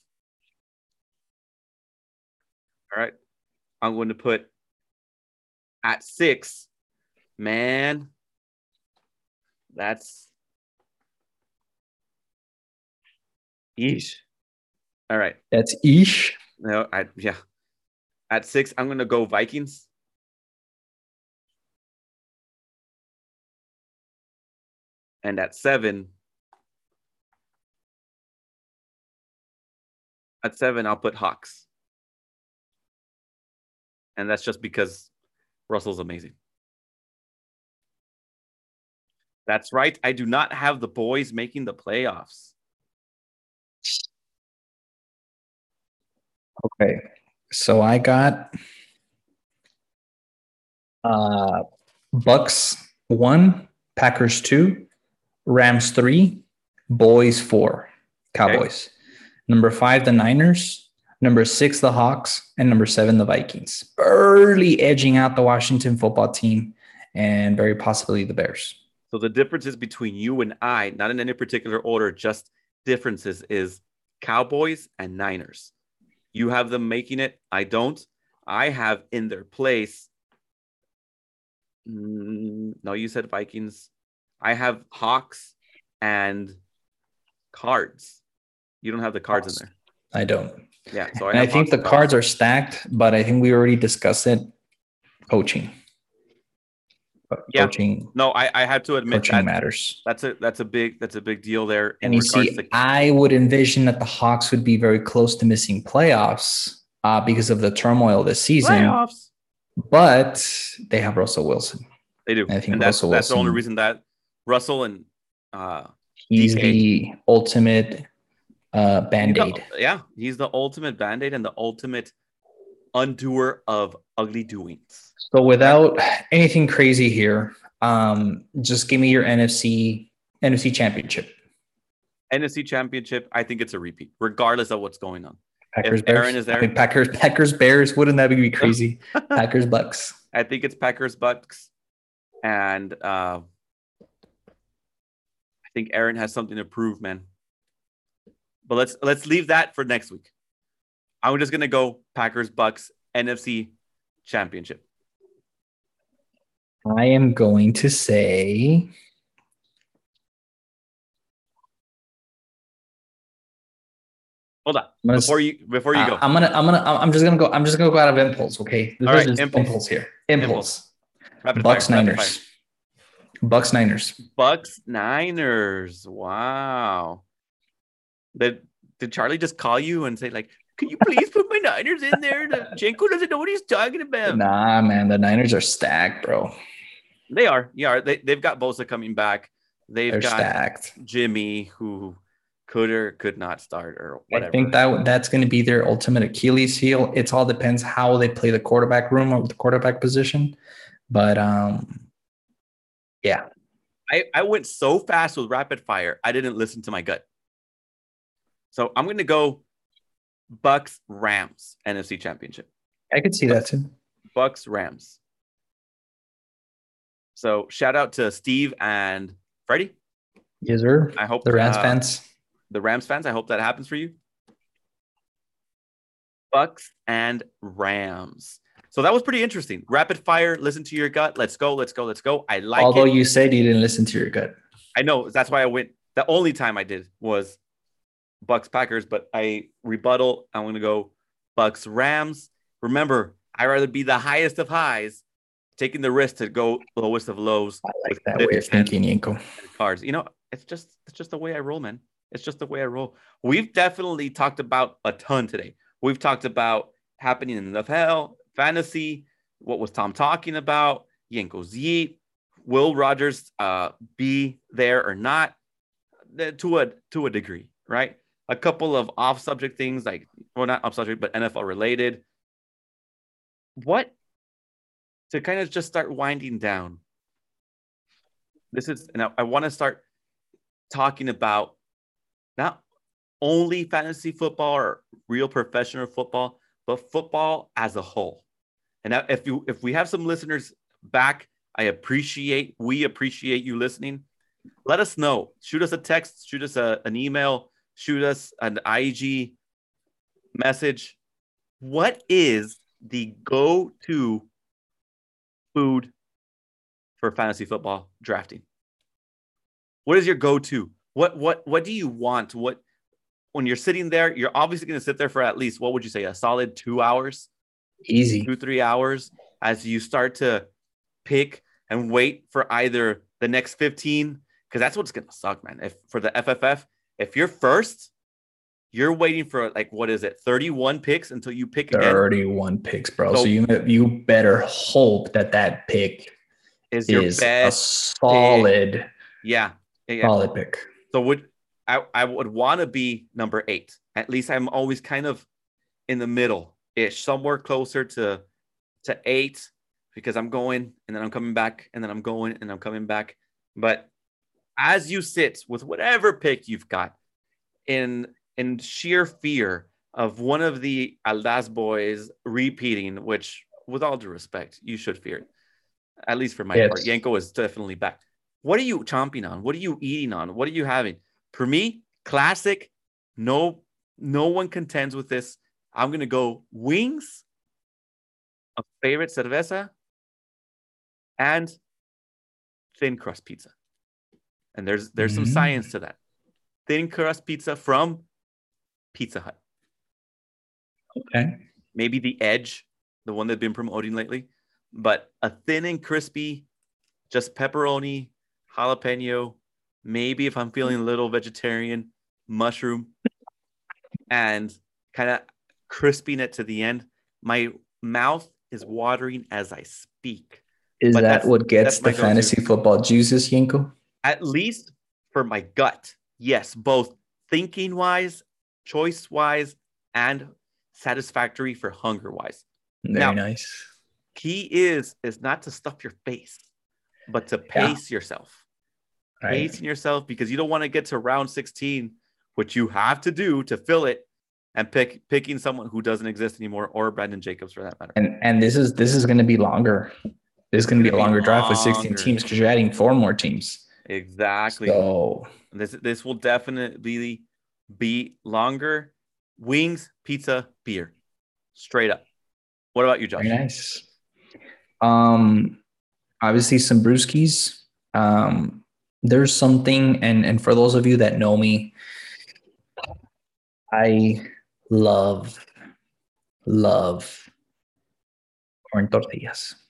All right. I'm going to put at six. Man, that's Yeesh. All right. That's Ish. No, I yeah. At six, I'm gonna go Vikings. And at seven, at seven, I'll put Hawks. And that's just because Russell's amazing. That's right. I do not have the boys making the playoffs. Okay. So I got uh Bucs one, Packers two, Rams three, Boys four, Cowboys. Number five, the Niners. Number six, the Hawks, and number seven, the Vikings. Early edging out the Washington football team and very possibly the Bears. So the differences between you and I, not in any particular order, just differences is Cowboys and Niners. You have them making it. I don't. I have in their place. Mm, no, you said Vikings. I have Hawks and Cards. You don't have the cards in there. I don't. Yeah. So I, I think the cards are stacked, but I think we already discussed it. Coaching. Yeah. Coaching, No, I, I have to admit coaching that matters. that's a that's a big that's a big deal there. in And you see, to- I would envision that the Hawks would be very close to missing playoffs uh, because of the turmoil this season. playoffs. But they have Russell Wilson. They do, I think and that's Russell that's the only Wilson- reason that Russell and uh, He's DK. the ultimate uh, band aid. yeah, he's the ultimate band aid and the ultimate undoer of ugly doings. So without anything crazy here, um, just give me your NFC NFC championship. NFC Championship, I think it's a repeat, regardless of what's going on. Packers If Bears. Aaron is there- I mean, Packers Packers Bears. Wouldn't that be crazy? Packers Bucs. I think it's Packers Bucs, and uh, I think Aaron has something to prove, man. But let's let's leave that for next week. I'm just gonna go Packers Bucs NFC Championship. I am going to say Hold on. Gonna Before you before you Uh, go. I'm gonna, I'm gonna, I'm just gonna go. I'm just gonna go out of impulse. Okay, this All is impulse. impulse. here. Impulse. Impulse. Bucs fire, Niners. Bucs Niners. Bucs Niners. Wow. Did did Charlie just call you and say like, "Can you please put my Niners in there?" The- Yenko doesn't know what he's talking about. Nah, man, the Niners are stacked, bro. They are. Yeah, they they've got Bosa coming back. They've They're got stacked. Jimmy who could or could not start or whatever. I think that that's going to be their ultimate Achilles heel. It all depends how they play the quarterback room or the quarterback position. But um, yeah, I, I went so fast with rapid fire, I didn't listen to my gut. So I'm going to go Bucs Rams NFC Championship. I could see that too. Bucs Rams. So shout out to Steve and Freddie. Yes, sir. I hope The Rams uh, fans. the Rams fans. I hope that happens for you. Bucs and Rams. So that was pretty interesting. Rapid fire. Listen to your gut. Let's go. Let's go. Let's go. I like Although it. you said you didn't listen to your gut. I know that's why I went. The only time I did was Bucs Packers, but I rebuttal. I'm going to go Bucs Rams. Remember, I rather be the highest of highs, taking the risk to go lowest of lows I like that way of 50 thinking, Yenko. cards. You know, it's just it's just the way I roll, man. It's just the way I roll. We've definitely talked about a ton today. We've talked about happening in the NFL, fantasy. What was Tom talking about? Yenko's Yeet. Will Rodgers uh, be there or not? Uh, To a to a degree, right? A couple of off subject things like, well, not off subject, but NFL related. What to kind of just start winding down? This is, and I, I want to start talking about not only fantasy football or real professional football, but football as a whole. And if you if we have some listeners back, I appreciate we appreciate you listening. Let us know. Shoot us a text, shoot us a, an email, shoot us an IG message. What is the go-to food for fantasy football drafting? What is your go-to? What what what do you want? What when you're sitting there, you're obviously going to sit there for at least what would you say, a solid two hours, Easy. two three hours, as you start to pick and wait for either the next 15, because that's what's going to suck, man. If for the FFF, if you're first, you're waiting for like what is it, 31 picks until you pick again. 31 picks, bro. So, So- you you better hope that that pick Is your is a solid, Yeah, yeah, yeah. solid pick. So would I, I would want to be number eight. At least I'm always kind of in the middle ish, somewhere closer to to eight, because I'm going and then I'm coming back and then I'm going and I'm coming back. But as you sit with whatever pick you've got, in in sheer fear of one of the Aldaz boys repeating, which with all due respect, you should fear it. At least for my Yes. part. Yenko is definitely back. What are you chomping on? What are you eating on? What are you having? For me, classic. No, no one contends with this. I'm gonna go wings, a favorite cerveza, and thin crust pizza. And there's there's some Mm. science to that. Thin crust pizza from Pizza Hut. Okay. Maybe the edge, the one they've been promoting lately, but a thin and crispy, just pepperoni, jalapeno, maybe if I'm feeling a little vegetarian, mushroom, and kind of crisping it to the end. My mouth is watering as I speak. Is But that what gets the fantasy football juices, Yenko? At least for my gut, yes, both thinking wise, choice wise, and satisfactory for hunger wise. Very Now- nice. Key is is not to stuff your face, but to Yeah. pace yourself. Right. Pacing yourself because you don't want to get to round 16, which you have to do to fill it, and pick picking someone who doesn't exist anymore, or Brandon Jacobs for that matter. And and this is this is going to be longer. This is going to be a gonna longer draft with 16 teams because you're adding four more teams. Exactly. So This this will definitely be longer. Wings, pizza, beer. Straight up. What about you, Josh? Very nice. Um, obviously some brewskis. Um, there's something, and and for those of you that know me, I love, love corn tortillas.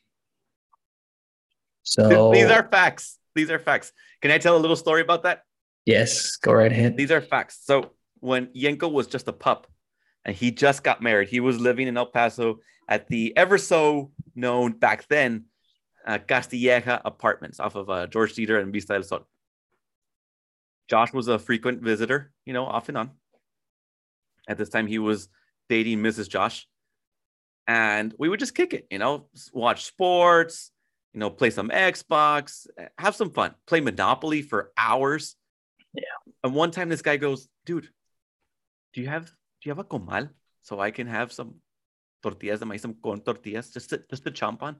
So These are facts. These are facts. Can I tell a little story about that? yes, go right ahead. These are facts. So when Yenko was just a pup and he just got married, he was living in El Paso at the ever so known back then uh, Castilleja Apartments off of uh, George Dieter and Vista del Sol. Josh was a frequent visitor, you know, off and on. At this time, he was dating Mrs. Josh. And we would just kick it, you know, watch sports, you know, play some Xbox, eh, have some fun, play Monopoly for hours. Yeah. And one time this guy goes, dude, do you have do you have a comal so I can have some tortillas de maíz, some corn tortillas just to just to chomp on?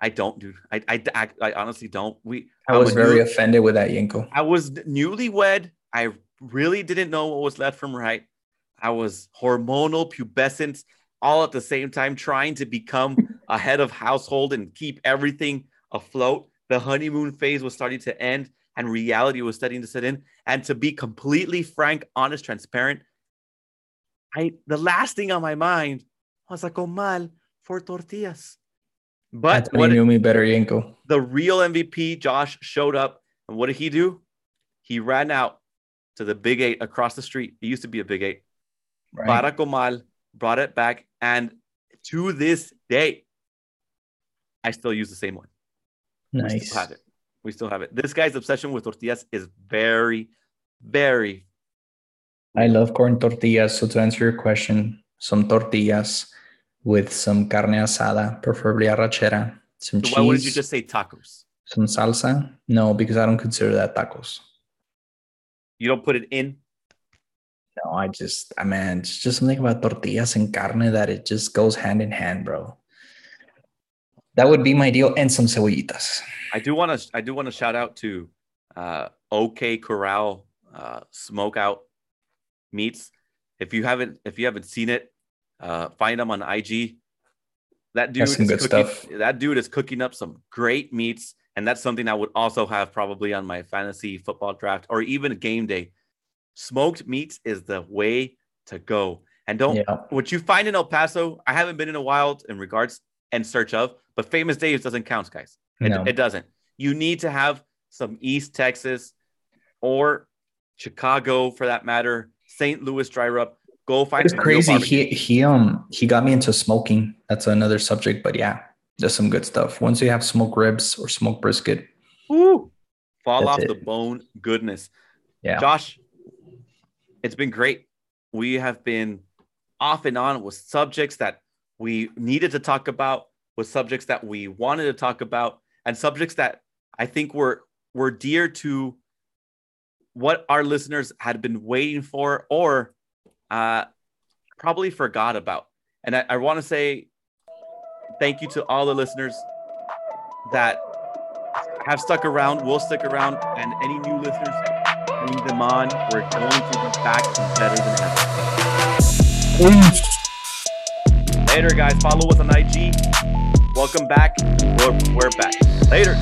I don't, dude. I I, I, I honestly don't. We I I'm was very new- offended with that Yenko. I was newlywed. I really didn't know what was left from right. I was hormonal, pubescent, all at the same time, trying to become a head of household and keep everything afloat. The honeymoon phase was starting to end and reality was starting to set in. And to be completely frank, honest, transparent, I the last thing on my mind was a comal for tortillas. But what knew me better, Yenko. the real MVP, Josh, showed up. And what did he do? He ran out to the Big Eight across the street. It used to be a Big Eight. Right? Comal, brought it back. And to this day, I still use the same one. We nice. still have it. We still have it. This guy's obsession with tortillas is very, very. I love corn tortillas. So to answer your question, some tortillas with some carne asada, preferably arrachera, some So cheese, why wouldn't you just say tacos? some salsa. No, because I don't consider that tacos. You don't put it in. No, I just, I mean, it's just something about tortillas and carne that it just goes hand in hand, bro. That would be my deal, and some cebollitas. I do want to. I do want to shout out to uh, OK Corral uh, Smokeout Meats. If you haven't, if you haven't seen it, uh, find them on IG. That dude is cooking, stuff. That dude is cooking up some great meats, and that's something I would also have probably on my fantasy football draft or even game day. Smoked meats is the way to go. And don't Yeah, what you find in El Paso. I haven't been in a while in regards and search of, but Famous Dave's doesn't count, guys. It, No. it doesn't. You need to have some East Texas or Chicago, for that matter, St. Louis dry rub. Go find it's crazy. He he um he got me into smoking. That's another subject, but yeah, just some good stuff. Once you have smoked ribs or smoked brisket, Woo! fall off it. the bone goodness. Yeah. Josh, it's been great. We have been off and on with subjects that we needed to talk about, with subjects that we wanted to talk about, and subjects that I think were were dear to what our listeners had been waiting for or uh, probably forgot about. And I, I want to say thank you to all the listeners that have stuck around, will stick around, and any new listeners, bring them on. We're going to be back and better than ever. Later, guys. Follow us on IG. Welcome back. We're, we're back. Later.